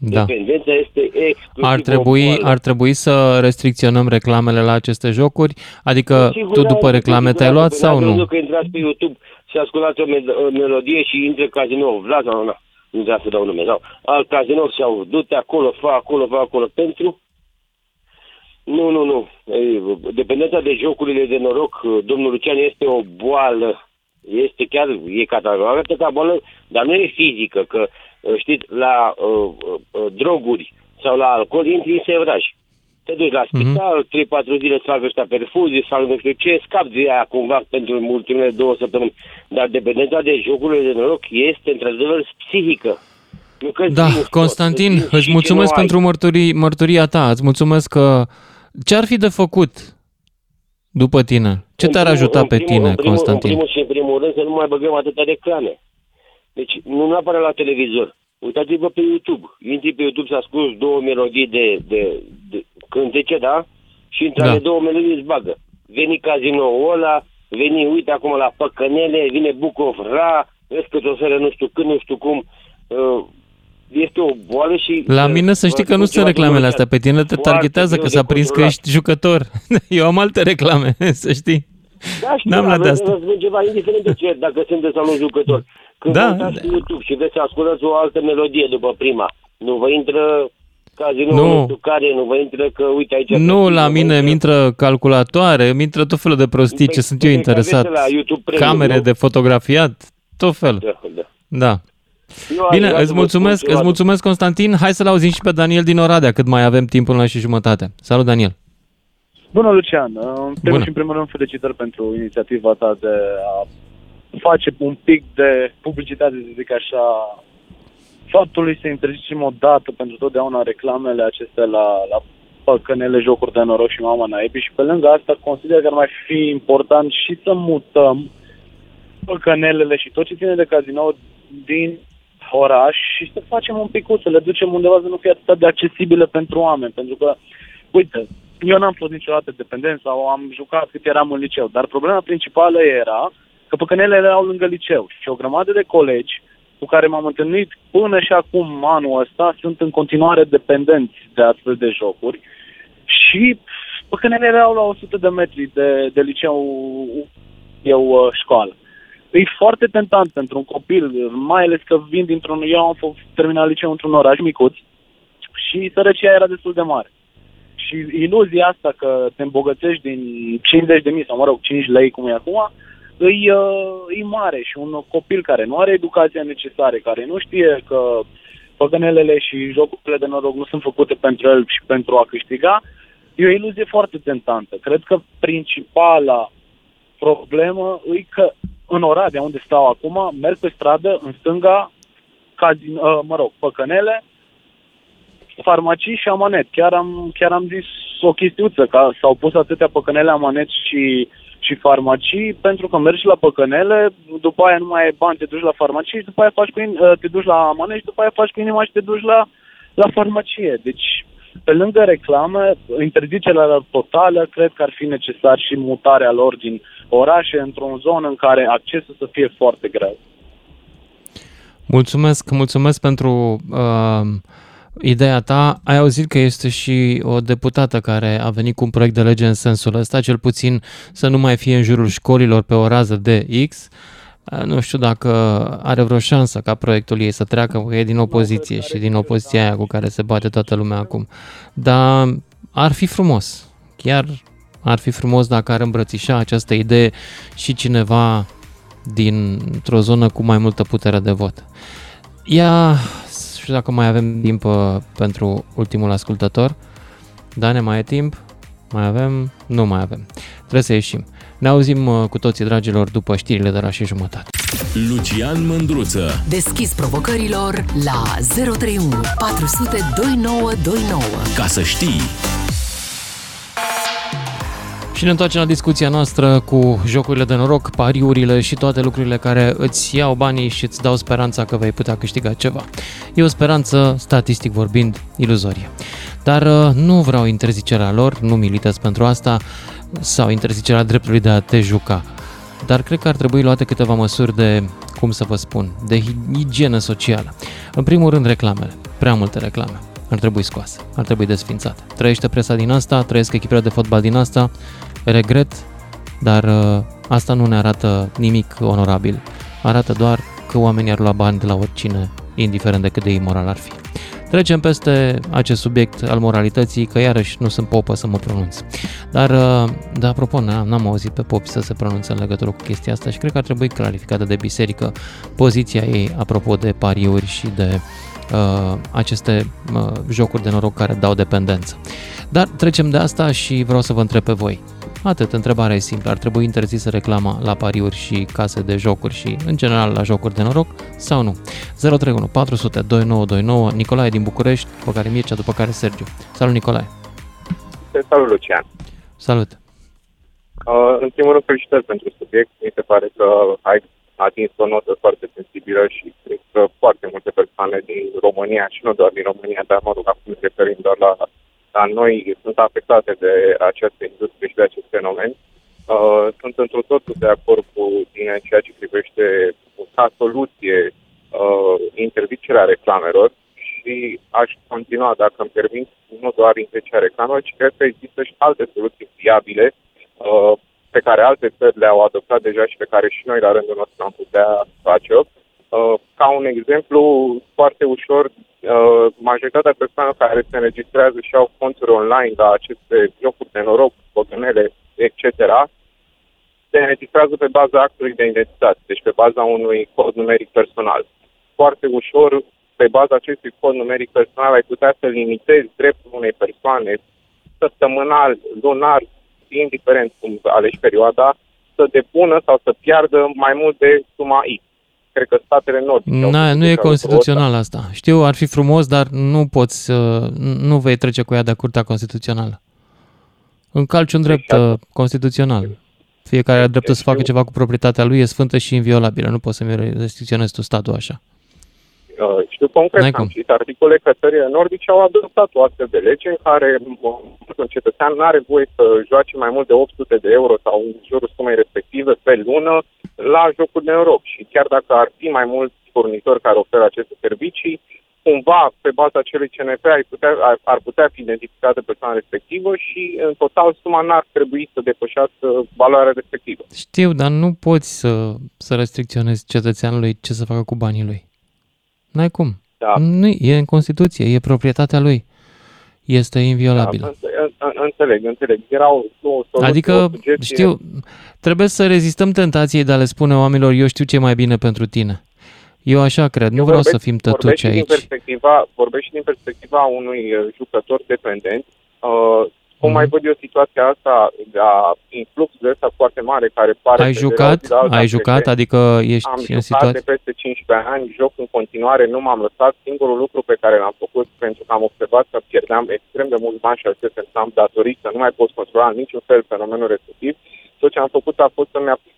S3: Da.
S14: Dependența este exclusiv
S3: Ar
S14: o
S3: trebui,
S14: boală.
S3: ar trebui să restricționăm reclamele la aceste jocuri? Adică
S14: Sigur,
S3: tu
S14: da,
S3: după
S14: cu
S3: reclame te-ai
S14: siguranță.
S3: luat
S14: Păi
S3: sau
S14: n-ați
S3: nu?
S14: văzut că intrați pe YouTube și ascultați o mel- o melodie și intră cazinou, Vlad sau nu, nu vreau să dau nume, sau alt cazinou sau du-te acolo, fă acolo, fă acolo, pentru... Nu, nu, nu. Ei, Dependența de jocurile de noroc, domnul Lucian, este o boală. Este chiar, e catalogată ca boală, dar nu e fizică, că știți, la uh, uh, droguri sau la alcool intri în sevraj. Te duci la spital, mm-hmm. 3-4 zile să fac ăștia perfuzii sau nu știu ce, scapi de aia cumva pentru ultimele două săptămâni. Dar dependența de jocurile de noroc este într-adevăr psihică. Nu că
S3: Da, Constantin, îți mulțumesc pentru mărturii, mărturia ta. Îți mulțumesc că... Ce ar fi de făcut după tine? Ce te-ar ajuta pe tine,
S14: în primul,
S3: Constantin?
S14: În primul și în primul rând să nu mai băgăm atâtea reclame. Deci nu neapărat la televizor. Uitați-vă pe YouTube. Intri pe YouTube să asculti două melodii de, de, de cântece, da? Și între
S3: Da.
S14: ale două melodii îți bagă. Veni cazinoul ăla, veni, uite acum la Păcănele, vine Bucov Ra, vezi că o seară nu știu când, nu știu cum. Uh, Este o boală și...
S3: La
S14: uh,
S3: mine să știi
S14: vă
S3: că nu
S14: spun
S3: sunt
S14: ceva
S3: reclamele
S14: din
S3: astea. Pe tine te
S14: Foarte
S3: targetează
S14: greu
S3: că
S14: de
S3: s-a prins că
S14: controlat.
S3: ești jucător. Eu am alte reclame, să știi.
S14: Da, știu,
S3: N-am luat de
S14: aveți
S3: asta.
S14: să spun ceva, indiferent de ce, dacă sunteți sau nu jucător. Când
S3: Da,
S14: vă uitați pe YouTube și veți să ascultați o altă melodie după prima, nu vă intră cazinou,
S3: Nu.
S14: nu. știu care, nu vă intră că, uite aici...
S3: Nu, la mine îmi intră calculatoare, îmi intră tot felul de prostii ce sunt eu
S14: Păi, că aveți
S3: interesat.
S14: la YouTube Premium,
S3: Camere
S14: nu?
S3: de fotografiat, tot fel.
S14: Da, da.
S3: Da.
S14: Eu aș
S3: Bine,
S14: vrea să
S3: îți
S14: vă
S3: mulțumesc,
S14: spun ceva.
S3: îți mulțumesc, Constantin. Hai să-l auzim și pe Daniel din Oradea, cât mai avem timp până la și jumătate. Salut, Daniel.
S15: Bună, Lucian. În primul
S3: Bună.
S15: și în primul rând, felicitări pentru inițiativa ta de a face un pic de publicitate, să zic așa, faptului să interzicem o dată pentru totdeauna reclamele acestea la, la păcănele, jocuri de noroc și mama naibii și pe lângă asta consider că ar mai fi important și să mutăm păcănelele și tot ce ține de cazinouri din oraș și să facem un pic să le ducem undeva să nu fie atât de accesibile pentru oameni, pentru că, uite, eu n-am fost niciodată dependent sau am jucat cât eram în liceu, dar problema principală era că păcănelele erau lângă liceu și o grămadă de colegi cu care m-am întâlnit până și acum anul ăsta sunt în continuare dependenți de astfel de jocuri și păcănele erau la 100 de metri de, de liceu eu uh, școală. E foarte tentant pentru un copil, mai ales că vin dintr-un... Eu am fost terminat liceu într-un oraș micuț și sărăcia era destul de mare. Și iluzia asta că te îmbogățești din 50 de mii sau, mă rog, 5 lei, cum e acum, îi, uh, e mare și un copil care nu are educația necesară, care nu știe că păgânelele și jocurile de noroc nu sunt făcute pentru el și pentru a câștiga, e o iluzie foarte tentantă. Cred că principala problemă e că în Oradea, unde stau acum, merg pe stradă, în stânga, cazin, uh, mă rog, păcănele, farmacii și amanet. Chiar am, chiar am zis o chestiuță, că s-au pus atâtea păcănele, amanet și, și farmacii, pentru că mergi la păcănele, după aia nu mai ai bani, te duci la farmacie și după aia faci cu in, uh, te duci la amanet și după aia faci cu inima și te duci la, la farmacie. Deci, pe lângă reclame, interzicerea lor totală, cred că ar fi necesar și mutarea lor din orașe într-o zonă în care accesul să fie foarte greu.
S3: Mulțumesc, mulțumesc pentru uh, ideea ta. Ai auzit că este și o deputată care a venit cu un proiect de lege în sensul ăsta, cel puțin să nu mai fie în jurul școlilor pe o rază de X. Uh, Nu știu dacă are vreo șansă ca proiectul ei să treacă, că e din opoziție și din opoziția aia cu care se bate toată lumea acum. Dar ar fi frumos, chiar ar fi frumos dacă ar îmbrățișa această idee și cineva dintr-o zonă cu mai multă putere de vot. Ia, știu dacă mai avem timp uh, pentru ultimul ascultător. Da, ne mai e timp? Mai avem? Nu mai avem. Trebuie să ieșim. Ne auzim uh, cu toții, dragilor, după știrile de la și jumătate.
S1: Lucian Mândruță.
S2: Deschis provocărilor la 031 400 2929.
S1: Ca să știi.
S3: Și ne întoarcem la discuția noastră cu jocurile de noroc, pariurile și toate lucrurile care îți iau banii și îți dau speranța că vei putea câștiga ceva. E o speranță, statistic vorbind, iluzorie. Dar uh, nu vreau interzicerea lor, nu militez pentru asta, sau interzicerea dreptului de a te juca. Dar cred că ar trebui luate câteva măsuri de, cum să vă spun, de hi- igienă socială. În primul rând reclamele, prea multe reclame. Ar trebui scoase, ar trebui desfințate. Trăiește presa din asta, trăiesc echipele de fotbal din asta, regret, dar uh, asta nu ne arată nimic onorabil. Arată doar că oamenii ar lua bani de la oricine, indiferent de cât de imoral ar fi. Trecem peste acest subiect al moralității, că iarăși nu sunt popă să mă pronunț. Dar, uh, de apropo, n-am, n-am auzit pe popi să se pronunțe în legătură cu chestia asta și cred că ar trebui clarificată de biserică poziția ei apropo de pariuri și de uh, aceste uh, jocuri de noroc care dau dependență. Dar trecem de asta și vreau să vă întreb pe voi. Atât, întrebarea e simplă. Ar trebui interzisă reclama la pariuri și case de jocuri și, în general, la jocuri de noroc sau nu? 031 400 2929 Nicolae din București, după care Mircea, după care Sergiu. Salut, Nicolae!
S16: Salut, Lucian.
S3: Salut!
S16: Uh, în primul rând, felicitări pentru subiect. Mi se pare că ai atins o notă foarte sensibilă și cred că foarte multe persoane din România și nu doar din România, dar mă rog, acum ne referim doar la, la noi, sunt afectate de această industrie și de acest fenomen. Uh, sunt într totul de acord cu tine în ceea ce privește ca soluție uh, interzicerea reclamelor și aș continua, dacă îmi permit, nu doar interzicerea reclamelor, ci cred că există și alte soluții viabile uh, pe care alte țări le-au adoptat deja și pe care și noi la rândul nostru am putea face-o. Uh, ca un exemplu foarte ușor, uh, majoritatea persoanelor care se înregistrează și au conturi online la aceste jocuri de noroc, păcănele, etc., se înregistrează pe baza actului de identitate, deci pe baza unui cod numeric personal. Foarte ușor, pe baza acestui cod numeric personal, ai putea să limitezi dreptul unei persoane săptămânal, lunar, indiferent cum alegi perioada, să depună sau să piardă mai mult de suma X. Cred că statele nordice... au
S3: Na,
S16: făcut
S3: nu e
S16: deja
S3: constituțional asta. Știu, ar fi frumos, dar nu poți să... Nu vei trece cu ea de curtea constituțională. Încalci un drept uh, constituțional. Fiecare are dreptul să facă ceva cu proprietatea lui, e sfântă și inviolabilă. Nu poți să-mi restricționezi tu statul așa.
S16: Uh, știu concret,
S3: N-ai
S16: am
S3: cum.
S16: citit articole că țările nordice au adoptat o astfel de lege în care uh, un cetățean nu are voie să joace mai mult de 800 de euro sau în jurul sumei respective pe lună la jocuri de noroc. Și chiar dacă ar fi mai mulți furnitori care oferă aceste servicii, cumva, pe baza acelui CNP, ar putea, ar, ar putea fi identificată persoana respectivă și, în total, suma n-ar trebui să depășească valoarea respectivă.
S3: Știu, dar nu poți să, să restricționezi cetățeanului ce să facă cu banii lui. N-ai cum.
S16: Da.
S3: Nu, e în Constituție, e proprietatea lui. Este inviolabilă.
S16: Da, în- în- înțeleg, înțeleg. Era o, o soluție,
S3: Adică,
S16: o sugestie.
S3: știu, trebuie să rezistăm tentației de a le spune oamenilor, eu știu ce e mai bine pentru tine. Eu așa cred, nu vreau să
S16: Vorbesc-
S3: fim tătuci
S16: vorbesc și din
S3: aici.
S16: Perspectiva, vorbesc și din perspectiva unui uh, jucător dependent. Uh, Cum mai văd eu situația asta, a influx de ăsta foarte mare care pare...
S3: Ai
S16: că de la
S3: jucat?
S16: o zi la alta
S3: Ai
S16: trece.
S3: jucat? Adică ești
S16: Am
S3: în
S16: jucat
S3: situație...
S16: de peste 15 ani, joc în continuare, nu m-am lăsat. Singurul lucru pe care l-am făcut, pentru că am observat că pierdeam extrem de mulți bani și acestea am datorit să nu mai pot controla în niciun fel fenomenul respectiv, tot ce am făcut a fost să-mi, ap-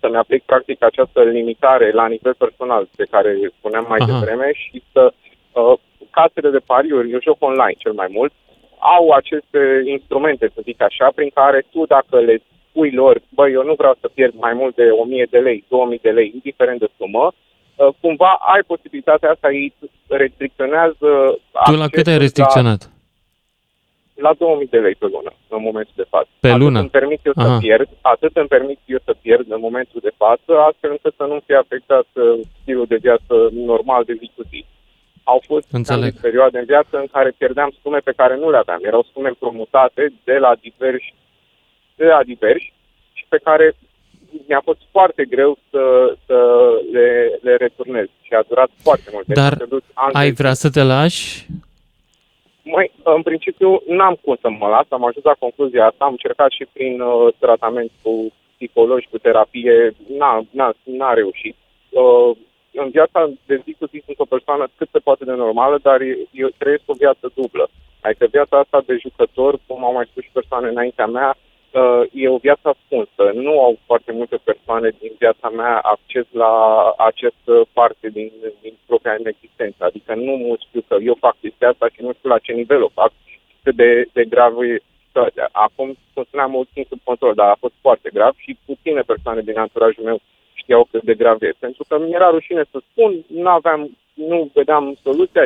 S16: să-mi aplic practic această limitare la nivel personal de care spuneam mai
S3: Aha.
S16: devreme și să uh, casele de pariuri, eu joc online cel mai mult, au aceste instrumente, să zic așa, prin care tu dacă le spui lor, băi, eu nu vreau să pierd mai mult de 1000 de lei, 2000 de lei, indiferent de sumă, uh, cumva ai posibilitatea asta, ei restricționează
S3: Tu la cât ai
S16: accesul
S3: restricționat?
S16: La, la 2000 de lei pe lună, în momentul de față.
S3: Pe
S16: atât
S3: lună?
S16: îmi permit eu să
S3: Aha.
S16: pierd, atât îmi permit eu să pierd în momentul de față, astfel încât să nu fie afectat uh, stilul de viață normal de zi cu zi. Au fost
S3: Înțeleg.
S16: am zis, perioade în viață în care pierdeam sume pe care nu le aveam. Erau sume împrumutate de la diversi, de la diversi și pe care mi-a fost foarte greu să, să le, le returnez și a durat foarte mult. Deci
S3: Dar
S16: s-a dus ani de
S3: ai
S16: zile.
S3: vrea să te lași?
S16: Măi, în principiu, n-am cum să mă las, am ajuns la concluzia asta, am încercat și prin uh, tratament cu psihologi, cu terapie, n-a, n-a, n-a reușit. Uh, în viața de zi cu zi sunt o persoană cât se poate de normală, dar eu trăiesc o viață dublă. Adică viața asta de jucător, cum au mai spus și persoane înaintea mea, uh, e o viață ascunsă. Nu au foarte multe persoane din viața mea acces la această parte din, din propria mea existență. Adică nu mulți știu că eu fac chestia asta și nu știu la ce nivel o fac, cât de, de gravă e situația. Acum, cum spuneam, mult timp sub control, dar a fost foarte grav și puține persoane din anturajul meu știau cât de grav e. Pentru că mi-era rușine să spun, nu aveam, nu vedeam soluția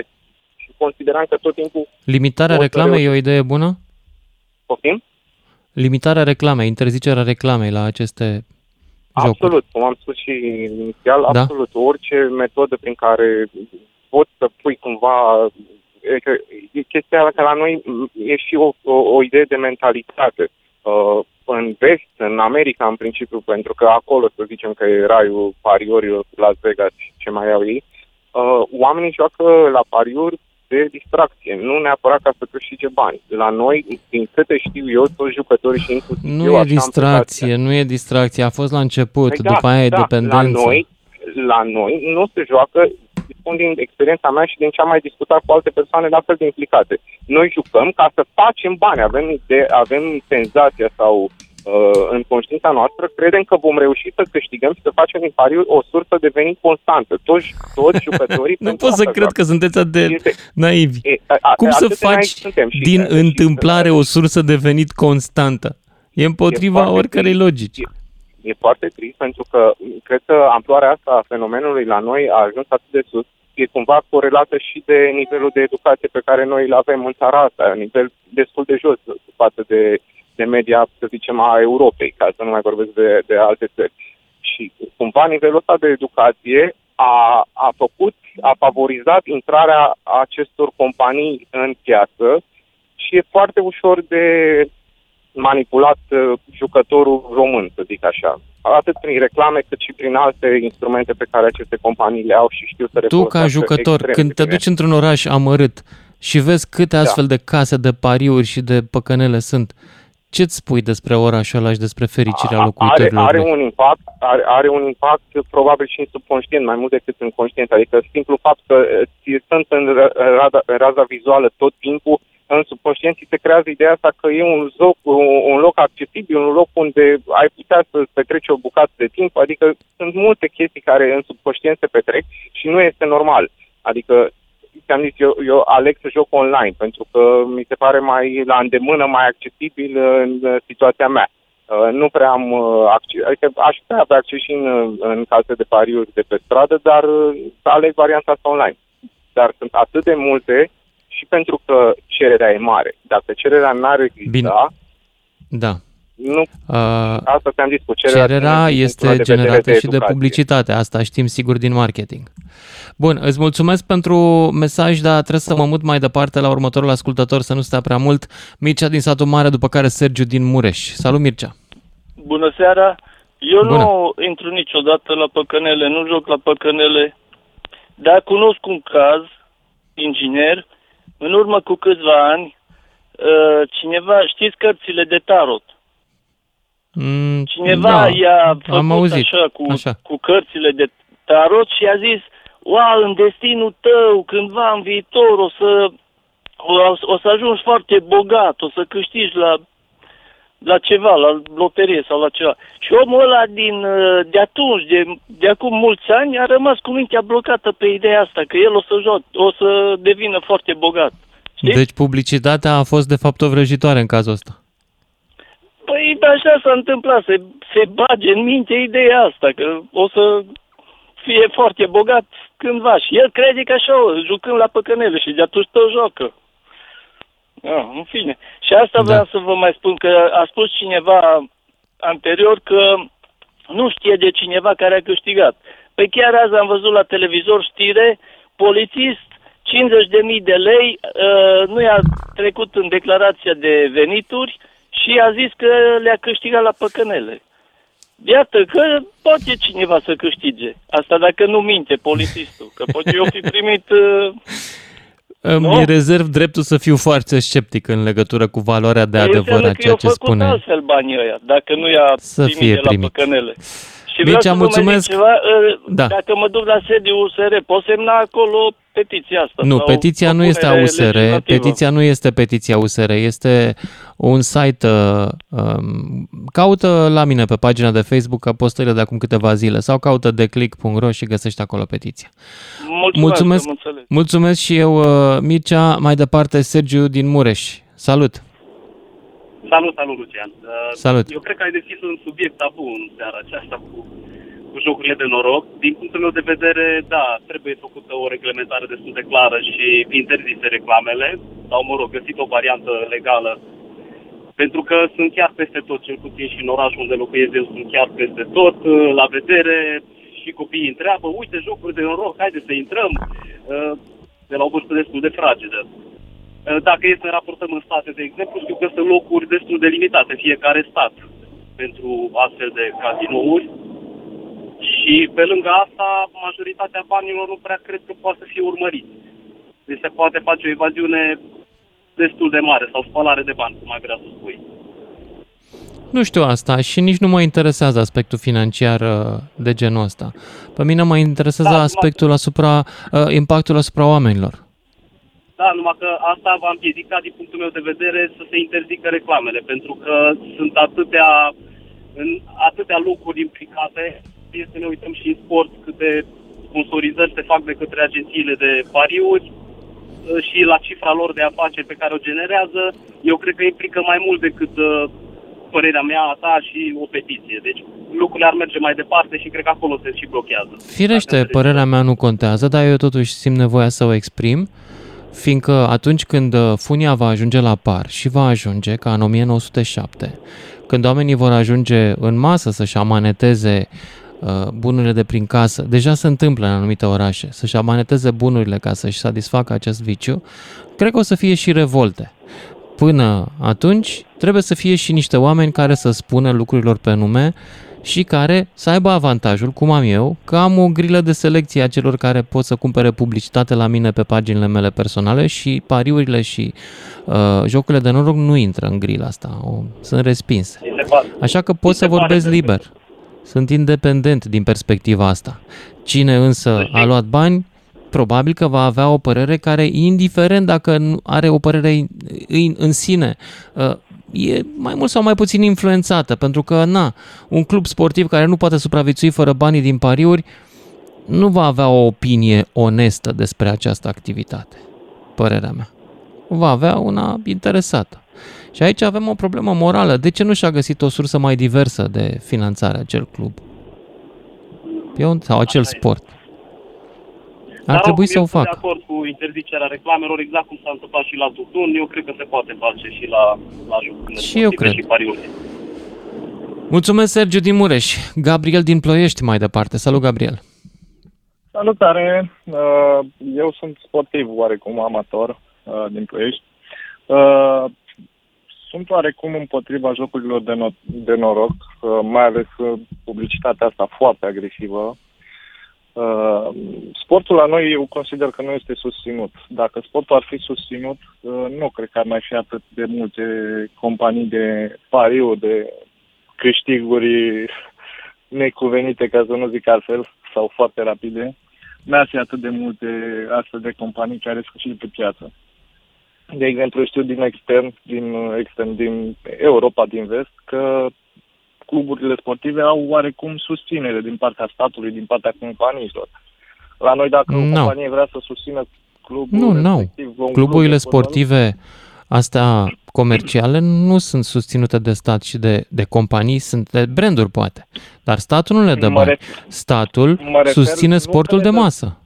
S16: și consideram că tot timpul
S3: Limitarea
S16: O să
S3: reclamei e
S16: reușim.
S3: o idee bună?
S16: poftim.
S3: Limitarea reclamei, interzicerea reclamei la aceste jocuri.
S16: Absolut, cum am spus și inițial,
S3: Da.
S16: absolut. Orice metodă prin care poți să pui cumva... E, că, e chestia că la noi m, e și o, o, o idee de mentalitate. Uh, în vest, în America, în principiu, pentru că acolo, să zicem că e raiul pariurilor, Las Vegas, ce mai au ei, uh, oamenii joacă la pariuri de distracție, nu neapărat ca să câștige bani. La noi, din câte știu eu, toți jucătorii și inclusiv eu,
S3: Nu
S16: așa
S3: e
S16: am
S3: distracție, nu e distracție. A fost la început,
S16: Păi
S3: după aia e
S16: da,
S3: dependență.
S16: La noi, la noi nu se joacă, spun din experiența mea și din ce am mai discutat cu alte persoane la fel de implicate. Noi jucăm ca să facem bani, avem, idee, avem senzația sau uh, în conștiința noastră, credem că vom reuși să câștigăm și să facem din pariu o sursă de venit constantă. Toți, toți jucătorii...
S3: Nu
S16: pentru
S3: pot să
S16: asta
S3: cred
S16: joacă.
S3: că sunteți atât de
S16: Este-
S3: naivi.
S16: E, a, a,
S3: Cum să
S16: atât de naivi
S3: faci
S16: suntem și-
S3: din
S16: și-
S3: întâmplare o sursă de venit constantă? E împotriva
S16: foarte
S3: oricărei logici.
S16: e foarte trist pentru că cred că amploarea asta a fenomenului la noi a ajuns atât de sus, e cumva corelată și de nivelul de educație pe care noi îl avem în țara asta, nivel destul de jos față de, de media, să zicem, a Europei, ca să nu mai vorbesc de, de alte țări. Și cumva nivelul ăsta de educație a, a făcut, a favorizat intrarea acestor companii în piață și e foarte ușor de manipulat uh, jucătorul român, să zic așa. Atât prin reclame, cât și prin alte instrumente pe care aceste companii le au și știu să le
S3: Tu, ca
S16: folosească
S3: jucător,
S16: extrem
S3: când
S16: de
S3: te
S16: bine.
S3: duci într-un oraș amărât și vezi câte
S16: Da.
S3: astfel de case de pariuri și de păcănele sunt, ce-ți spui despre orașul ăla și despre fericirea
S16: are,
S3: locuitorilor?
S16: are
S3: lui?
S16: un impact, are, are un impact probabil și în subconștient, mai mult decât în conștient. Adică simplu fapt că uh, ți sunt în ra- raza, raza vizuală tot timpul, în subconștient ți se creează ideea asta că e un loc, un, un loc accesibil, un loc unde ai putea să petreci o bucată de timp, adică sunt multe chestii care în subconștient se petrec și nu este normal. Adică ți-am zis, eu, eu aleg să joc online pentru că mi se pare mai la îndemână, mai accesibil în uh, situația mea. Uh, nu prea am uh, acces, adică aș putea avea acces și în, uh, în case de pariuri de pe stradă, dar uh, aleg varianta asta online. Dar sunt atât de multe și pentru că cererea e mare. Dacă cererea n-ar exista,
S3: Bine. Da.
S16: nu,
S3: Uh,
S16: asta ți-am zis cu cererea.
S3: Cererea
S16: din
S3: este
S16: punctul de vedere
S3: generată și de
S16: educație.
S3: publicitate, asta știm sigur din marketing. Bun, îți mulțumesc pentru mesaj, dar trebuie să mă mut mai departe la următorul ascultător, să nu stea prea mult. Mircea din satul mare, după care Sergiu din Mureș. Salut, Mircea!
S17: Bună seara! Eu
S3: Bună.
S17: nu intru niciodată la păcănele, nu joc la păcănele, dar cunosc un caz, inginer, în urmă cu câțiva ani, uh, cineva, știți cărțile de tarot?
S3: Mm,
S17: Cineva
S3: da,
S17: i-a făcut
S3: am auzit.
S17: așa cu,
S3: Așa.
S17: cu cărțile de tarot și a zis, wow, în destinul tău, cândva în viitor o să, o, o să ajungi foarte bogat, o să câștigi la, la ceva, la loterie sau la ceva. Și omul ăla din, uh, de atunci, de, de acum mulți ani, a rămas cu mintea blocată pe ideea asta, că el o să, joc, o să devină foarte bogat.
S3: Deci publicitatea a fost de fapt o vrăjitoare în cazul ăsta.
S17: Păi așa s-a întâmplat, se, se bage în minte ideea asta, că o să fie foarte bogat cândva. Și el crede că așa, o, jucând la păcănele și de atunci tot joacă. Ah, în fine. Și asta da. vreau să vă mai spun, că a spus cineva anterior că nu știe de cineva care a câștigat. Păi chiar azi am văzut la televizor știre, polițist, 50.000 de lei, uh, nu i-a trecut în declarația de venituri și a zis că le-a câștigat la păcănele. Iată că poate cineva să câștige. Asta dacă nu minte polițistul, că poate eu fi primit... Uh,
S3: Îmi rezerv dreptul să fiu foarte sceptic în legătură cu valoarea de
S17: păi
S3: adevăr
S17: înseamnă
S3: a
S17: că
S3: ceea
S17: i-au
S3: ce
S17: făcut
S3: spune.
S17: altfel banii ăia, dacă nu i-a
S3: Să
S17: primit
S3: fie
S17: de la
S3: primit.
S17: păcănele. Și
S3: Mircea,
S17: vreau să vă mai zic
S3: mulțumesc.
S17: ceva, uh,
S3: Da.
S17: dacă mă duc la sediul USR, pot semna acolo petiția asta?
S3: Nu,
S17: sau
S3: petiția nu este a
S17: propunere
S3: USR,
S17: legislativă?
S3: petiția nu este petiția USR, este un site, uh, um, caută la mine pe pagina de Facebook apostările de acum câteva zile sau caută declick.ro și găsești acolo petiția.
S17: Mulțumesc,
S3: mulțumesc,
S17: am înțeles.
S3: mulțumesc și eu, uh, Mircea, mai departe Sergiu din Mureș. Salut!
S18: Salut, salut, Lucian. Uh,
S3: Salut.
S18: Eu cred că ai deschis un subiect tabu în seara aceasta cu, cu jocurile de noroc. Din punctul meu de vedere, da, trebuie făcută o reglementare destul de clară și interzise reclamele, sau, mă rog, găsit o variantă legală. Pentru că sunt chiar peste tot, cel puțin și în orașul unde locuiesc eu, sunt chiar peste tot, uh, la vedere, și copiii întreabă, uite, jocuri de noroc, haide să intrăm, uh, de la o vârstă destul de fragedă. Uh, Dacă este să raportăm în state, de exemplu, știu că sunt locuri destul de limitate, fiecare stat, pentru astfel de cazinouri. Și pe lângă asta, majoritatea banilor nu prea cred că poate să fie urmărit. Deci se poate face o evaziune destul de mare sau spălare de bani, cum ai vrea să spui.
S3: Nu știu asta și nici nu mă interesează aspectul financiar uh, de genul ăsta. Pe mine mă interesează
S18: Da,
S3: aspectul asupra, uh, impactul asupra oamenilor.
S18: Da, numai că asta va împiedica, din punctul meu de vedere, să se interzică reclamele, pentru că sunt atâtea, în atâtea lucruri implicate. Este să ne uităm și în sport câte sponsorizări se fac de către agențiile de pariuri uh, și la cifra lor de afaceri pe care o generează, eu cred că implică mai mult decât uh, părerea mea, a ta și o petiție. Deci lucrurile ar merge mai departe și cred că acolo se și blochează.
S3: Firește, părerea mea nu contează, dar eu totuși simt nevoia să o exprim, fiindcă atunci când uh, funia va ajunge la par și va ajunge ca în 1907, când oamenii vor ajunge în masă să-și amaneteze uh, bunurile de prin casă, deja se întâmplă în anumite orașe, să-și amaneteze bunurile ca să-și satisfacă acest viciu, cred că o să fie și revolte. Până atunci, trebuie să fie și niște oameni care să spună lucrurilor pe nume și care să aibă avantajul, cum am eu, că am o grilă de selecție a celor care pot să cumpere publicitate la mine pe paginile mele personale și pariurile și uh, jocurile de noroc nu intră în grila asta, o, sunt respinse. Așa că pot să vorbesc liber. Sunt independent din perspectiva asta. Cine însă a luat bani, probabil că va avea o părere care, indiferent dacă nu are o părere în, în sine, uh, e mai mult sau mai puțin influențată, pentru că, na, un club sportiv care nu poate supraviețui fără banii din pariuri, nu va avea o opinie onestă despre această activitate, părerea mea. Va avea una interesată. Și aici avem o problemă morală. De ce nu și-a găsit o sursă mai diversă de finanțare acel club? Eu, sau acel sport? Ar
S18: Dar
S3: trebui
S18: oricum,
S3: să o
S18: eu sunt
S3: facă.
S18: de acord cu interzicerea reclamelor, exact cum s-a întâmplat și la tutun. Eu cred că se poate face și la, la jocurile
S3: Și eu
S18: sportive
S3: cred.
S18: și pariurile.
S3: Mulțumesc, Sergiu din Mureș. Gabriel din Ploiești mai departe. Salut, Gabriel.
S19: Salutare! Uh, Eu sunt sportiv oarecum amator uh, din Ploiești. Uh, Sunt oarecum împotriva jocurilor de, no- de noroc, uh, mai ales uh, publicitatea asta foarte agresivă. Uh, sportul la noi eu consider că nu este susținut. Dacă sportul ar fi susținut, uh, nu cred că ar mai fi atât de multe companii de pariu, de câștiguri necuvenite, ca să nu zic altfel, sau foarte rapide. N-ar fi atât de multe astfel de companii care sunt pe piață. De exemplu, știu din extern, din extern, din Europa, din vest, că cluburile sportive au oarecum susținere din partea statului, din partea companiilor. La noi, dacă no. o companie vrea să susțină clubul
S3: Nu, nu. Cluburile
S19: club
S3: sportive astea comerciale nu sunt susținute de stat și de, de companii, sunt de branduri poate. Dar statul nu le dă
S19: Mă
S3: bani.
S19: refer-
S3: Statul
S19: mă refer
S3: susține
S19: nu
S3: sportul
S19: că
S3: de
S19: le dă-
S3: masă.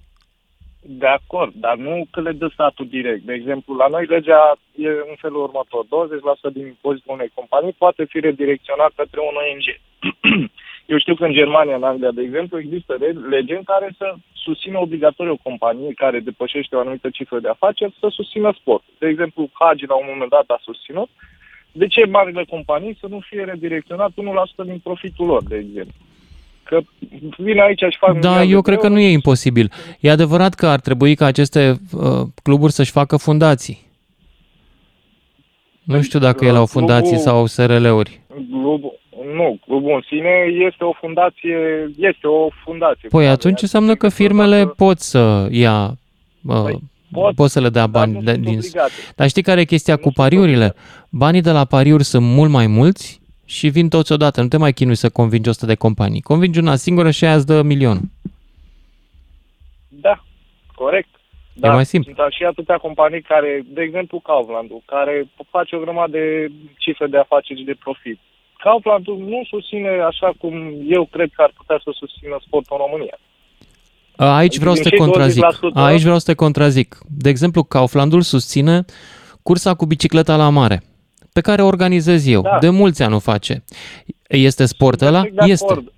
S19: De acord, dar nu că le dă statul direct. De exemplu, la noi legea e în felul următor. 20% din impozitul unei companii poate fi redirecționat către un ONG. Eu știu că în Germania, în Anglia, de exemplu, există re- lege în care să susțină obligatoriu o companie care depășește o anumită cifră de afaceri să susțină sport. De exemplu, Hagi la un moment dat a susținut. De ce marile companii să nu fie redirecționat 1% din profitul lor, de exemplu? Că vin aici și fac
S3: Da,
S19: miliarde
S3: eu
S19: de
S3: cred că
S19: euro.
S3: nu e imposibil. E adevărat că ar trebui ca aceste uh, cluburi să-și facă fundații. Nu știu dacă ele au fundații
S19: Clubul-
S3: sau SRL-uri.
S19: Clubul, nu, clubul în sine este o fundație, este o fundație.
S3: Păi atunci înseamnă că firmele pot să ia, uh,
S19: Păi, pot,
S3: pot să le dea bani
S19: nu
S3: de,
S19: sunt
S3: din...
S19: obligate.
S3: Dar știi care e chestia cu pariurile? Banii de la pariuri sunt mult mai mulți și vin toți odată. Nu te mai chinui să convingi 100 de companii. Convingi una singură și aia îți dă milion.
S19: Da, corect.
S3: E mai simplu.
S19: Sunt și atâtea companii care, de exemplu Kauflandul, care face o grămadă de cifre de afaceri și de profit. Kauflandul nu susține așa cum eu cred că ar putea să susțină sportul în România.
S3: Aici vreau să te
S19: Din cei
S3: contrazic.
S19: 20%,
S3: Aici vreau să te contrazic. De exemplu, Kauflandul susține cursa cu bicicleta la mare, pe care o organizez eu.
S19: Da.
S3: De mulți ani o face. Este sport ăla?
S19: Perfect de
S3: Este.
S19: acord.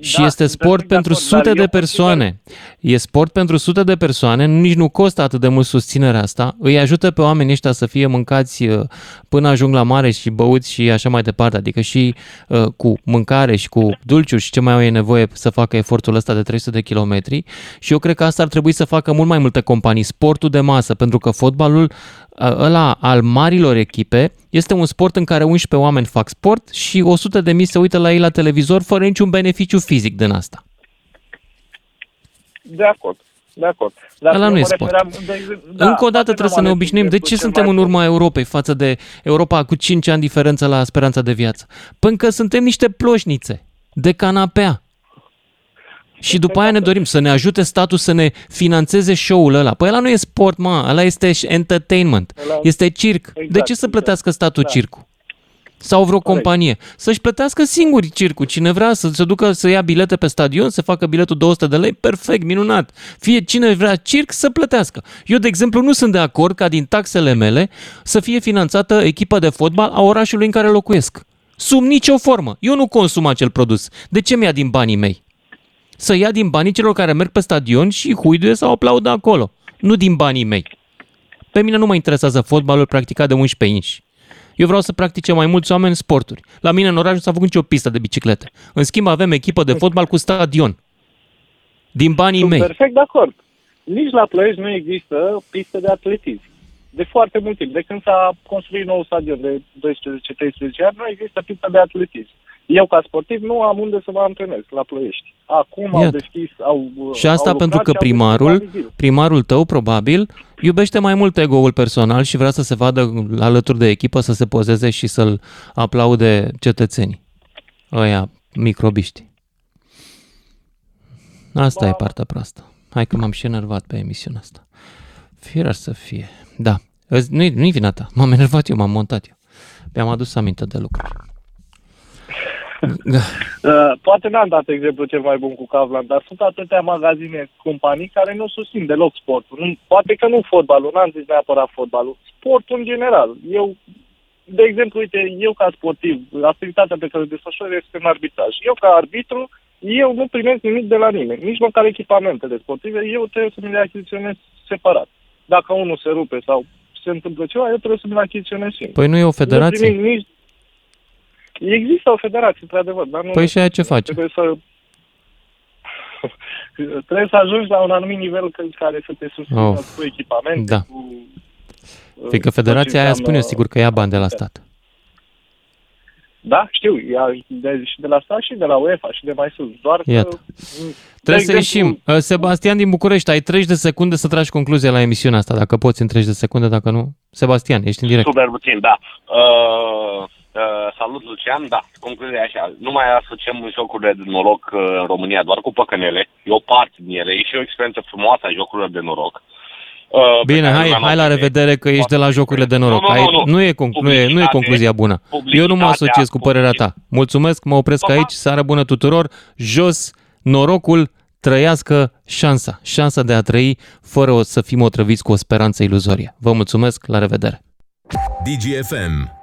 S3: Și
S19: Da,
S3: este
S19: sunt
S3: sport
S19: perfect de
S3: pentru
S19: acord, dar
S3: sute de
S19: eu
S3: persoane. E sport pentru sute de persoane, nici nu costă atât de mult susținerea asta. Îi ajută pe oamenii ăștia să fie mâncați uh, până ajung la mare și băuți și așa mai departe. Adică și uh, cu mâncare și cu dulciuri și ce mai au ei nevoie să facă efortul ăsta de 300 de kilometri. Și eu cred că asta ar trebui să facă mult mai multe companii. Sportul de masă, pentru că fotbalul uh, ăla al marilor echipe este un sport în care 11 oameni fac sport și 100 de mii se uită la ei la televizor fără niciun beneficiu fizic din asta.
S19: De acord. De acord. Dar
S3: Ăla
S19: eu
S3: nu e
S19: mă
S3: sport.
S19: refeream, de exemplu, da,
S3: Încă o dată
S19: poate
S3: trebuie să
S19: n-am
S3: ne
S19: ales
S3: obișnuim. De ce
S19: exemplul cel
S3: suntem
S19: mai
S3: în urma Europei față de Europa cu 5 ani diferență la speranța de viață? Pentru că suntem niște ploșnițe de canapea. Și după aia ne dorim să ne ajute statul să ne financeze show-ul ăla. Păi ăla nu e sport, mă, ăla este entertainment.
S19: Ăla-
S3: Este circ. De
S19: Exact,
S3: ce să plătească statul
S19: Da.
S3: circul? Sau vreo companie. Să-și plătească singuri circul. Cine vrea să se ducă să ia bilete pe stadion, să facă biletul 200 de lei, perfect, minunat. Fie cine vrea circ să plătească. Eu, de exemplu, nu sunt de acord ca din taxele mele să fie finanțată echipa de fotbal a orașului în care locuiesc. Sub nicio formă. Eu nu consum acel produs. De ce mi-a din banii mei? Să ia din banii celor care merg pe stadion și huiduie sau aplaudă acolo. Nu din banii mei. Pe mine nu mă interesează fotbalul practicat de 11 inși. Eu vreau să practice mai mulți oameni sporturi. La mine în oraș nu s-a făcut nicio pistă de biciclete. În schimb avem echipă de fotbal cu stadion. Din banii
S19: Sunt
S3: mei.
S19: perfect de acord. Nici la Ploiești nu există pistă de atletism. De foarte mult timp. De când s-a construit nou stadion de 12-13 ani, nu există pistă de atletism. Eu, ca sportiv, nu am unde să mă antrenez la Ploiești. Acum au
S3: Iată.
S19: deschis, au
S3: Și asta
S19: au
S3: pentru
S19: lucrat
S3: că
S19: și au
S3: primarul,
S19: deschis la vizil.
S3: primarul tău, probabil, iubește mai mult ego-ul personal și vrea să se vadă alături de echipă, să se pozeze și să-l aplaude cetățenii. Ăia microbiști. Asta e partea proastă. Hai că m-am și enervat pe emisiunea asta. Firea să fie. Da. Îți- Nu-i, nu-i vina ta. M-am enervat eu, m-am montat eu. Mi-am adus aminte de lucruri. Da.
S19: Uh, poate n-am dat exemplu cel mai bun cu Cavlan, dar sunt atâtea magazine, companii care nu susțin deloc sportul. Nu, poate că nu fotbalul, n-am zis neapărat fotbalul. Sportul în general. Eu, de exemplu, uite, eu ca sportiv, activitatea pe care o desfășor este în arbitraj. Eu ca arbitru, eu nu primesc nimic de la nimeni, nici măcar echipamentele sportive, eu trebuie să mi le achiziționez separat. Dacă unul se rupe sau se întâmplă ceva, eu trebuie să mi le achiziționez singur.
S3: Păi nu e o
S19: Nu
S3: federație?
S19: primim nici... Există o federație, într-adevăr, dar nu...
S3: Păi și aia ce face?
S19: Trebuie să... Trebuie să ajungi la un anumit nivel în care să te susțină
S3: Of.
S19: cu echipamente,
S3: Da.
S19: cu... uh,
S3: Fiindcă
S19: tot ce
S3: federația aia
S19: înseamnă-
S3: spune sigur că ia bani de la stat.
S19: Da, știu, ia de, și de la stat și de la UEFA și de mai sus. Doar
S3: Iată.
S19: că...
S3: Trebuie să
S19: exemplu-
S3: ieșim. Uh, Sebastian din București, ai 30 de secunde să tragi concluzia la emisiunea asta, dacă poți în 30 de secunde, dacă nu. Sebastian, ești în direct.
S20: Super puțin, da. Uh, uh, salut, Lucian. Da, concluzia e așa. Nu mai asociem jocurile de noroc uh, în România doar cu păcănele. E o parte din ele. E și o experiență frumoasă a jocurilor de noroc. Uh, pe
S3: Bine,
S20: care
S3: hai,
S20: lumea
S3: hai la
S20: nu o
S3: revedere că ești de la jocurile de noroc.
S20: Nu, nu,
S3: Ai-
S20: nu, nu.
S3: nu, e, conc- nu, e, nu e
S20: Publicitate,
S3: concluzia bună. Eu nu mă asociez cu părerea ta. Mulțumesc, mă opresc aici. Seară bună tuturor. Jos norocul, trăiască șansa. Șansa de a trăi fără o, să fim otrăviți cu o speranță iluzorie. Vă mulțumesc, la revedere.
S1: DGFM